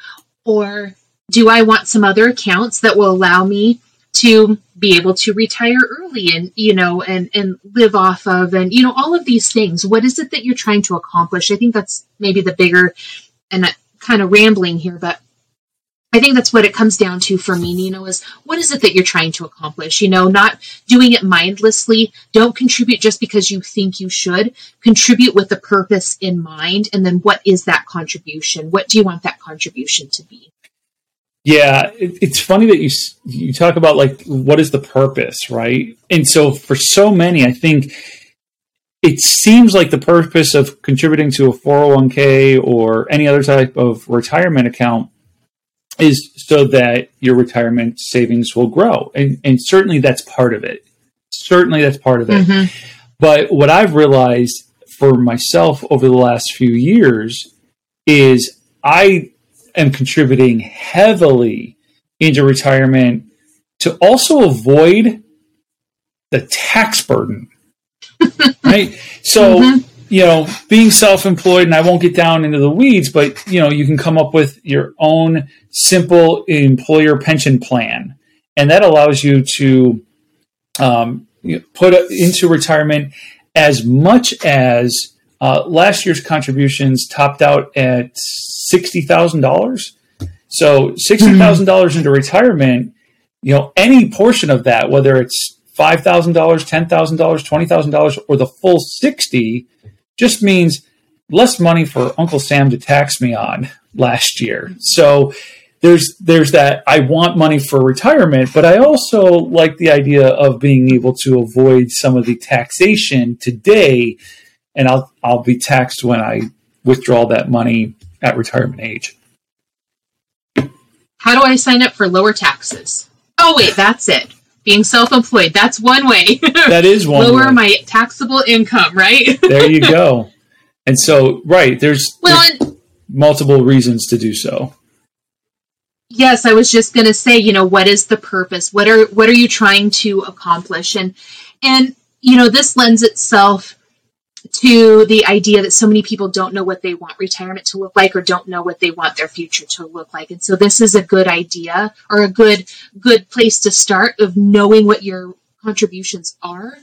Or do I want some other accounts that will allow me to be able to retire early and you know and and live off of and you know all of these things what is it that you're trying to accomplish i think that's maybe the bigger and uh, kind of rambling here but I think that's what it comes down to for me, Nino, is what is it that you're trying to accomplish? You know, not doing it mindlessly. Don't contribute just because you think you should. Contribute with a purpose in mind. And then what is that contribution? What do you want that contribution to be? Yeah, it, it's funny that you you talk about like what is the purpose, right? And so for so many, I think it seems like the purpose of contributing to a 401k or any other type of retirement account is so that your retirement savings will grow. And, and certainly that's part of it. Certainly that's part of it. Mm-hmm. But what I've realized for myself over the last few years is I am contributing heavily into retirement to also avoid the tax burden. right? So, mm-hmm. you know, being self employed, and I won't get down into the weeds, but, you know, you can come up with your own simple employer pension plan. And that allows you to um, put into retirement as much as uh, last year's contributions topped out at sixty thousand dollars. So sixty thousand dollars into retirement, you know, any portion of that, whether it's five thousand dollars, ten thousand dollars, twenty thousand dollars, or the full sixty, just means less money for Uncle Sam to tax me on last year. So there's there's that I want money for retirement, but I also like the idea of being able to avoid some of the taxation today, and I'll I'll be taxed when I withdraw that money at retirement age. How do I sign up for lower taxes? Oh wait, that's it. Being self-employed. That's one way. That is one Lower way. my taxable income, right? there you go. And so, right, there's, well, there's and multiple reasons to do so. yes, I was just going to say, you know, what is the purpose? What are what are you trying to accomplish? And and you know, this lends itself to the idea that so many people don't know what they want retirement to look like or don't know what they want their future to look like. And so this is a good idea or a good good place to start of knowing what your contributions are.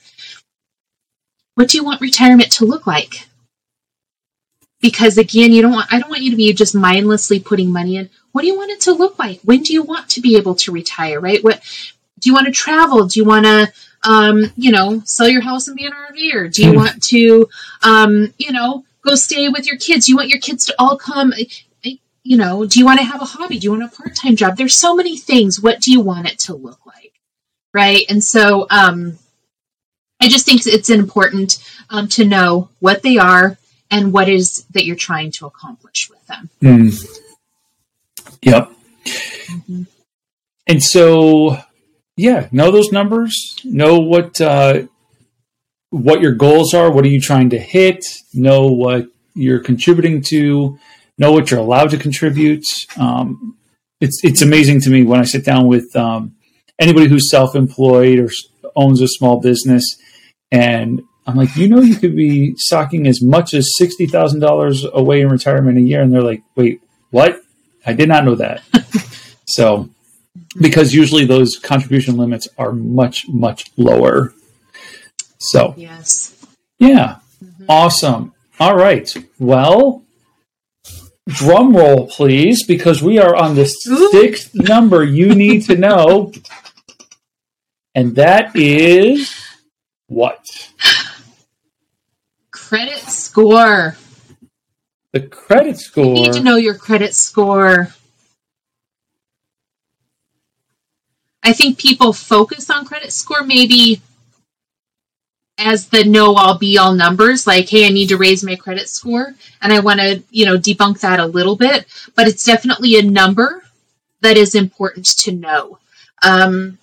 What do you want retirement to look like? Because again, you don't want I don't want you to be just mindlessly putting money in. What do you want it to look like? When do you want to be able to retire, right? What do you want to travel? Do you want to um, you know, sell your house and be an RVer? Do you Hmm. want to, um, you know, go stay with your kids? Do you want your kids to all come? You know, do you want to have a hobby? Do you want a part time job? There's so many things. What do you want it to look like? Right. And so um, I just think it's important um, to know what they are and what is that you're trying to accomplish with them. Hmm. Yep. Mhm. And so, yeah, know those numbers. Know what uh, what your goals are. What are you trying to hit? Know what you're contributing to. Know what you're allowed to contribute. Um, it's it's amazing to me when I sit down with um, anybody who's self-employed or owns a small business, and I'm like, you know, you could be socking as much as sixty thousand dollars away in retirement a year, and they're like, wait, what? I did not know that. so, because usually those contribution limits are much, much lower. So, Yes. yeah, awesome. All right. Well, drum roll, please, because we are on the sixth number you need to know. And that is what? Credit score. The credit score. You need to know your credit score. I think people focus on credit score maybe as the know all be all numbers, like, hey, I need to raise my credit score. And I want to, you know, debunk that a little bit. But it's definitely a number that is important to know. Um,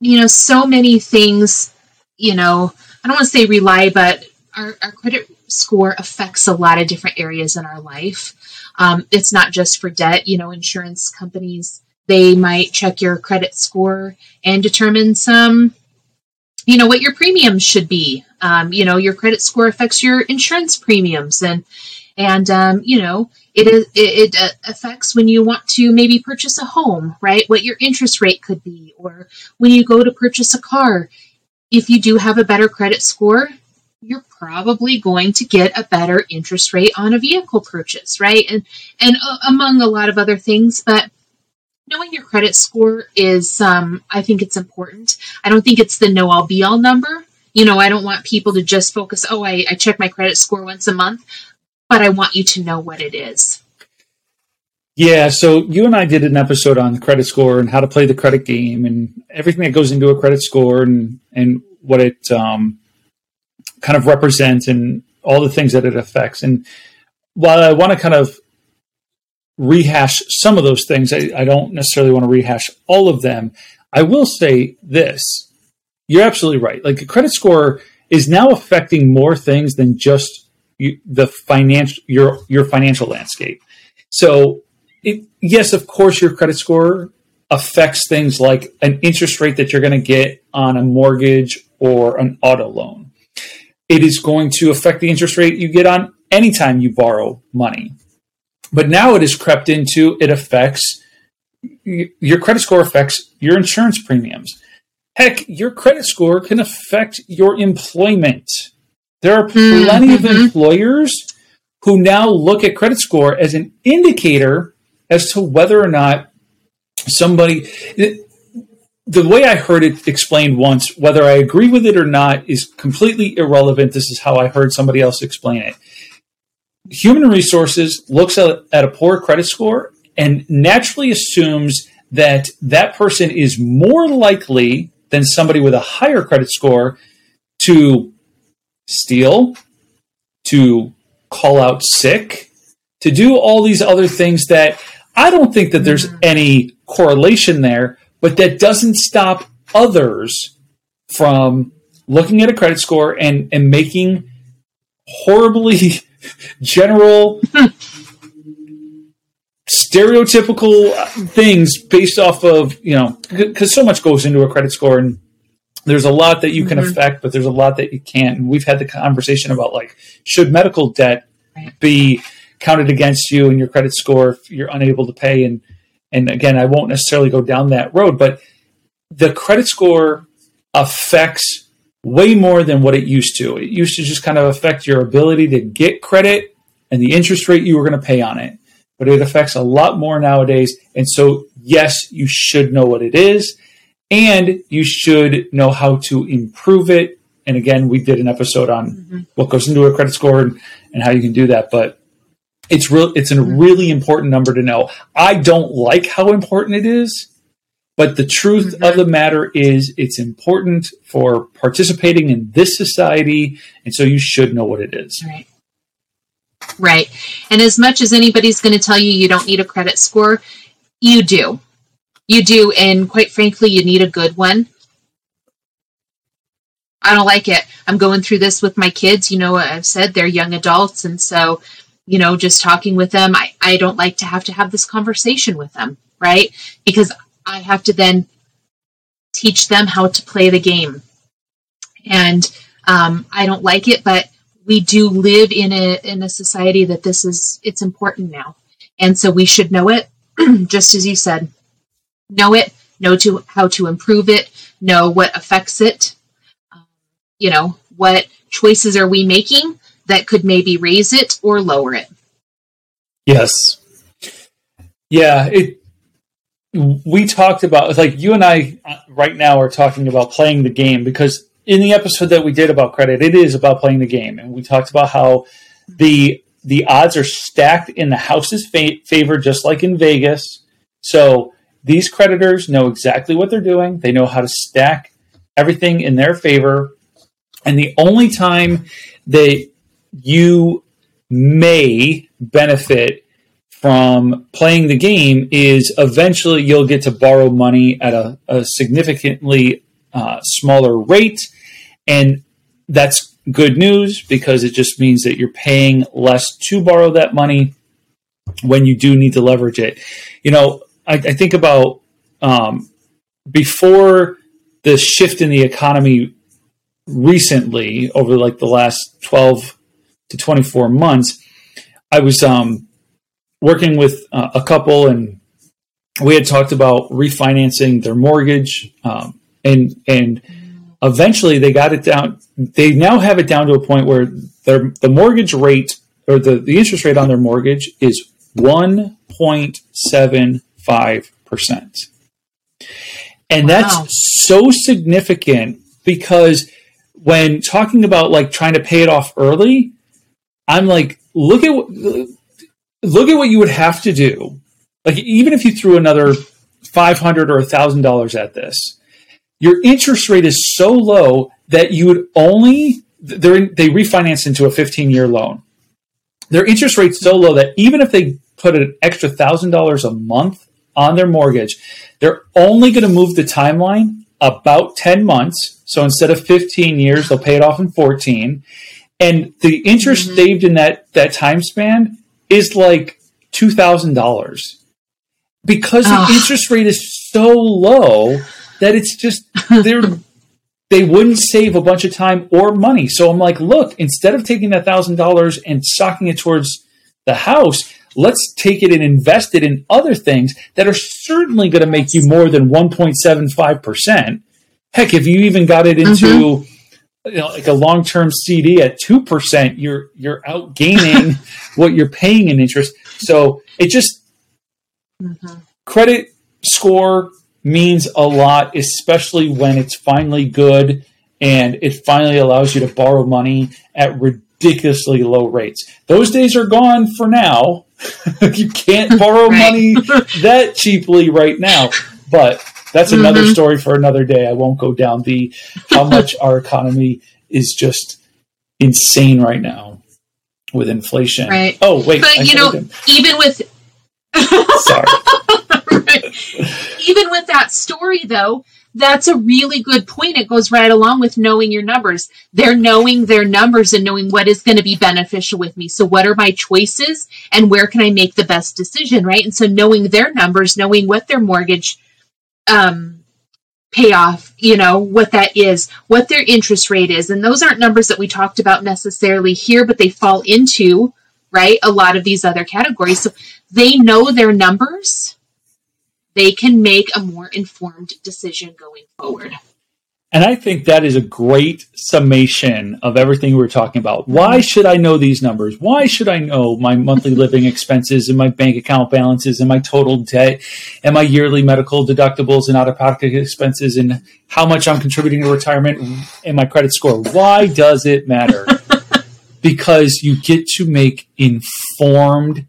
you know, so many things, you know, I don't want to say rely, but our, our credit score affects a lot of different areas in our life. Um, it's not just for debt. You know, insurance companies they might check your credit score and determine some, you know, what your premiums should be. Um, you know, your credit score affects your insurance premiums, and and um, you know, it is it, it uh, affects when you want to maybe purchase a home, right? What your interest rate could be, or when you go to purchase a car. If you do have a better credit score, you're probably going to get a better interest rate on a vehicle purchase, right? And and uh, among a lot of other things, but knowing your credit score is um, I think it's important. I don't think it's the know all be all number. You know, I don't want people to just focus, oh, I, I check my credit score once a month, but I want you to know what it is. Yeah, so you and I did an episode on credit score and how to play the credit game and everything that goes into a credit score and and what it um, kind of represents and all the things that it affects. And while I want to kind of rehash some of those things, I, I don't necessarily want to rehash all of them. I will say this: you're absolutely right. Like a credit score is now affecting more things than just you, the financial your your financial landscape. So it, yes, of course, your credit score affects things like an interest rate that you're going to get on a mortgage or an auto loan. It is going to affect the interest rate you get on anytime you borrow money. But now it has crept into it affects your credit score affects your insurance premiums. Heck, your credit score can affect your employment. There are plenty of Mhm. employers who now look at credit score as an indicator as to whether or not somebody the way I heard it explained once, whether I agree with it or not, is completely irrelevant. This is how I heard somebody else explain it. Human resources looks at, at a poor credit score and naturally assumes that that person is more likely than somebody with a higher credit score to steal, to call out sick, to do all these other things that I don't think that there's mm-hmm. any correlation there, but that doesn't stop others from looking at a credit score and, and making horribly general stereotypical things based off of you know because so much goes into a credit score and there's a lot that you can mm-hmm. affect but there's a lot that you can't. And we've had the conversation about like should medical debt be counted against you and your credit score if you're unable to pay? And and again i won't necessarily go down that road but the credit score affects way more than what it used to it used to just kind of affect your ability to get credit and the interest rate you were going to pay on it but it affects a lot more nowadays. And so, yes, you should know what it is, and you should know how to improve it. And again, we did an episode on mm-hmm. what goes into a credit score and, and how you can do that. But it's real. It's a mm-hmm. really important number to know. I don't like how important it is, but the truth mm-hmm. of the matter is, it's important for participating in this society, and so you should know what it is. Right. Right. And as much as anybody's going to tell you you don't need a credit score, you do. You do. And quite frankly, you need a good one. I don't like it. I'm going through this with my kids. You know, I've said they're young adults. And so, you know, just talking with them, I, I don't like to have to have this conversation with them, right? Because I have to then teach them how to play the game. And um, I don't like it, but we do live in a in a society that this is it's important now. And so we should know it. Just as you said know it know to how to improve it know what affects it. Um, you know what choices are we making that could maybe raise it or lower it? Yes. Yeah it we talked about like you and i uh, right now are talking about playing the game because in the episode that we did about credit, it is about playing the game, and we talked about how the the odds are stacked in the house's fa- favor, just like in Vegas. So these creditors know exactly what they're doing. They know how to stack everything in their favor, and the only time that you may benefit from playing the game is eventually you'll get to borrow money at a, a significantly uh, smaller rate. And that's good news because it just means that you're paying less to borrow that money when you do need to leverage it. You know, I, I think about um, before the shift in the economy recently over like the last 12 to 24 months, I was um, working with uh, a couple and we had talked about refinancing their mortgage. Um, and and eventually they got it down. They now have it down to a point where their the mortgage rate or the, the interest rate on their mortgage is one point seven five percent, and wow. that's so significant because when talking about like trying to pay it off early, I'm like, look at look at what you would have to do. Like even if you threw another five hundred or a thousand dollars at this, your interest rate is so low that you would only they they refinance into a 15 year loan. Their interest rate's so low that even if they put an extra thousand dollars a month on their mortgage, they're only going to move the timeline about 10 months. So instead of 15 years, they'll pay it off in 14. And the interest mm-hmm. saved in that, that time span is like $2,000 because the interest rate is so low that it's just they're they wouldn't save a bunch of time or money. So I'm like, look, instead of taking that thousand dollars and socking it towards the house, let's take it and invest it in other things that are certainly going to make you more than 1.75%. Heck, if you even got it into mm-hmm. You know, like a long-term CD at 2%, you're you're out gaining what you're paying in interest. So it just mm-hmm. credit score means a lot, especially when it's finally good and it finally allows you to borrow money at ridiculously low rates. Those days are gone for now. you can't borrow right. money that cheaply right now. But that's another mm-hmm. story for another day. I won't go down the how much our economy is just insane right now with inflation. Right. Oh wait, but I you know, even with sorry, right. even with that story though, that's a really good point. It goes right along with knowing your numbers. They're knowing their numbers and knowing what is going to be beneficial with me. So, what are my choices and where can I make the best decision, right? And so, knowing their numbers, knowing what their mortgage um, payoff, you know, what that is, what their interest rate is. And those aren't numbers that we talked about necessarily here, but they fall into, right, a lot of these other categories. So, they know their numbers they can make a more informed decision going forward. And I think that is a great summation of everything we are talking about. Why should I know these numbers? Why should I know my monthly living expenses and my bank account balances and my total debt and my yearly medical deductibles and out of pocket expenses and how much I'm contributing to retirement and my credit score? Why does it matter? because you get to make informed,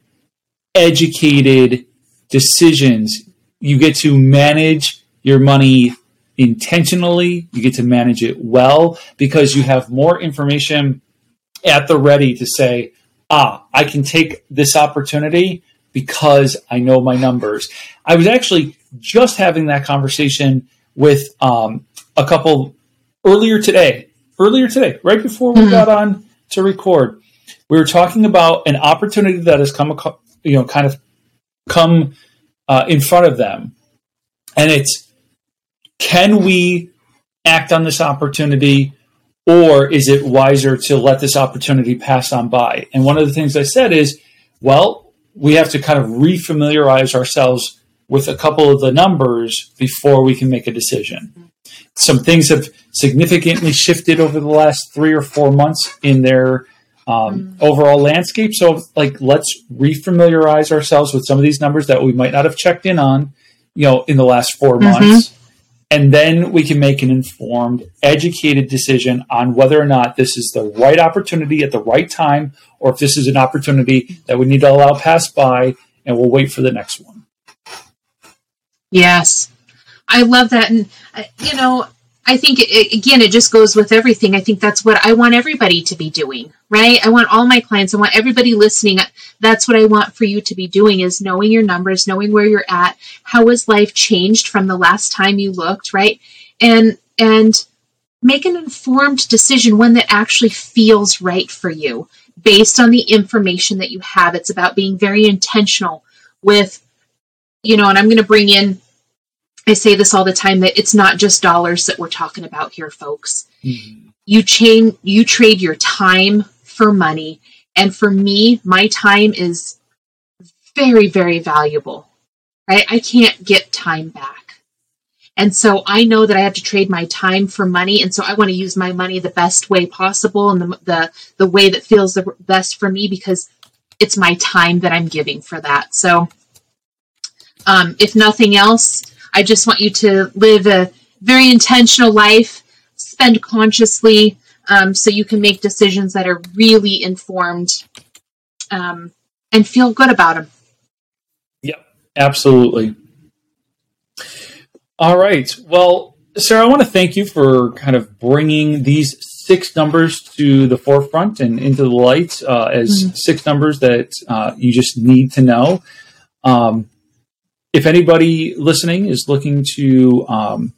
educated decisions you get to manage your money intentionally, you get to manage it well because you have more information at the ready to say, ah, I can take this opportunity because I know my numbers. I was actually just having that conversation with um, a couple earlier today. Earlier today, right before we mm-hmm. got on to record, we were talking about an opportunity that has come, you know, kind of come uh, in front of them. And it's can we act on this opportunity or is it wiser to let this opportunity pass on by? And one of the things I said is, well, we have to kind of refamiliarize ourselves with a couple of the numbers before we can make a decision. Some things have significantly shifted over the last three or four months in their um, overall landscape. So, like, let's refamiliarize ourselves with some of these numbers that we might not have checked in on, you know, in the last 4 mm-hmm. months. And then we can make an informed, educated decision on whether or not this is the right opportunity at the right time, or if this is an opportunity that we need to allow pass by and we'll wait for the next one. Yes. I love that. And, uh, you know, I think it, again, it just goes with everything. I think that's what I want everybody to be doing, right? I want all my clients, I want everybody listening. That's what I want for you to be doing is knowing your numbers, knowing where you're at. How has life changed from the last time you looked, right? And, and make an informed decision, one that actually feels right for you based on the information that you have. It's about being very intentional with, you know, and I'm going to bring in I say this all the time that it's not just dollars that we're talking about here, folks. Mm-hmm. You chain, you trade your time for money. And for me, my time is very, very valuable, right? I can't get time back. And so I know that I have to trade my time for money. And so I want to use my money the best way possible and the, the, the way that feels the best for me because it's my time that I'm giving for that. So, um, if nothing else, I just want you to live a very intentional life, spend consciously, um, so you can make decisions that are really informed um, and feel good about them. Yep, absolutely. All right. Well, Sarah, I want to thank you for kind of bringing these six numbers to the forefront and into the light uh, as mm-hmm. six numbers that uh, you just need to know. Um, if anybody listening is looking to um,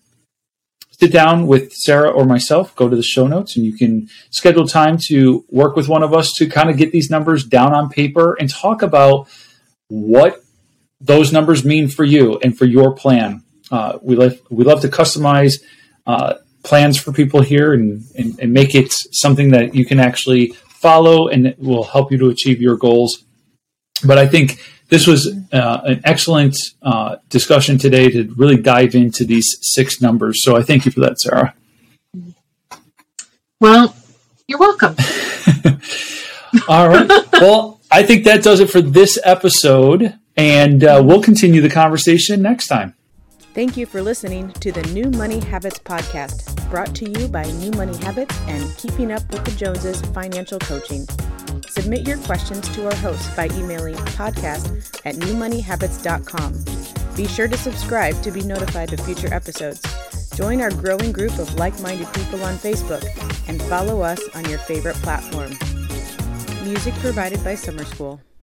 sit down with Sarah or myself, go to the show notes and you can schedule time to work with one of us to kind of get these numbers down on paper and talk about what those numbers mean for you and for your plan. Uh, we love we love to customize uh, plans for people here and, and, and make it something that you can actually follow and it will help you to achieve your goals. But I think this was uh, an excellent uh, discussion today to really dive into these six numbers. So I thank you for that, Sarah. Well, you're welcome. All right. Well, I think that does it for this episode, and uh, we'll continue the conversation next time. Thank you for listening to the New Money Habits Podcast, brought to you by New Money Habits and Keeping Up with the Joneses Financial Coaching. Submit your questions to our host by emailing podcast at newmoneyhabits.com. Be sure to subscribe to be notified of future episodes. Join our growing group of like minded people on Facebook and follow us on your favorite platform. Music provided by Summer School.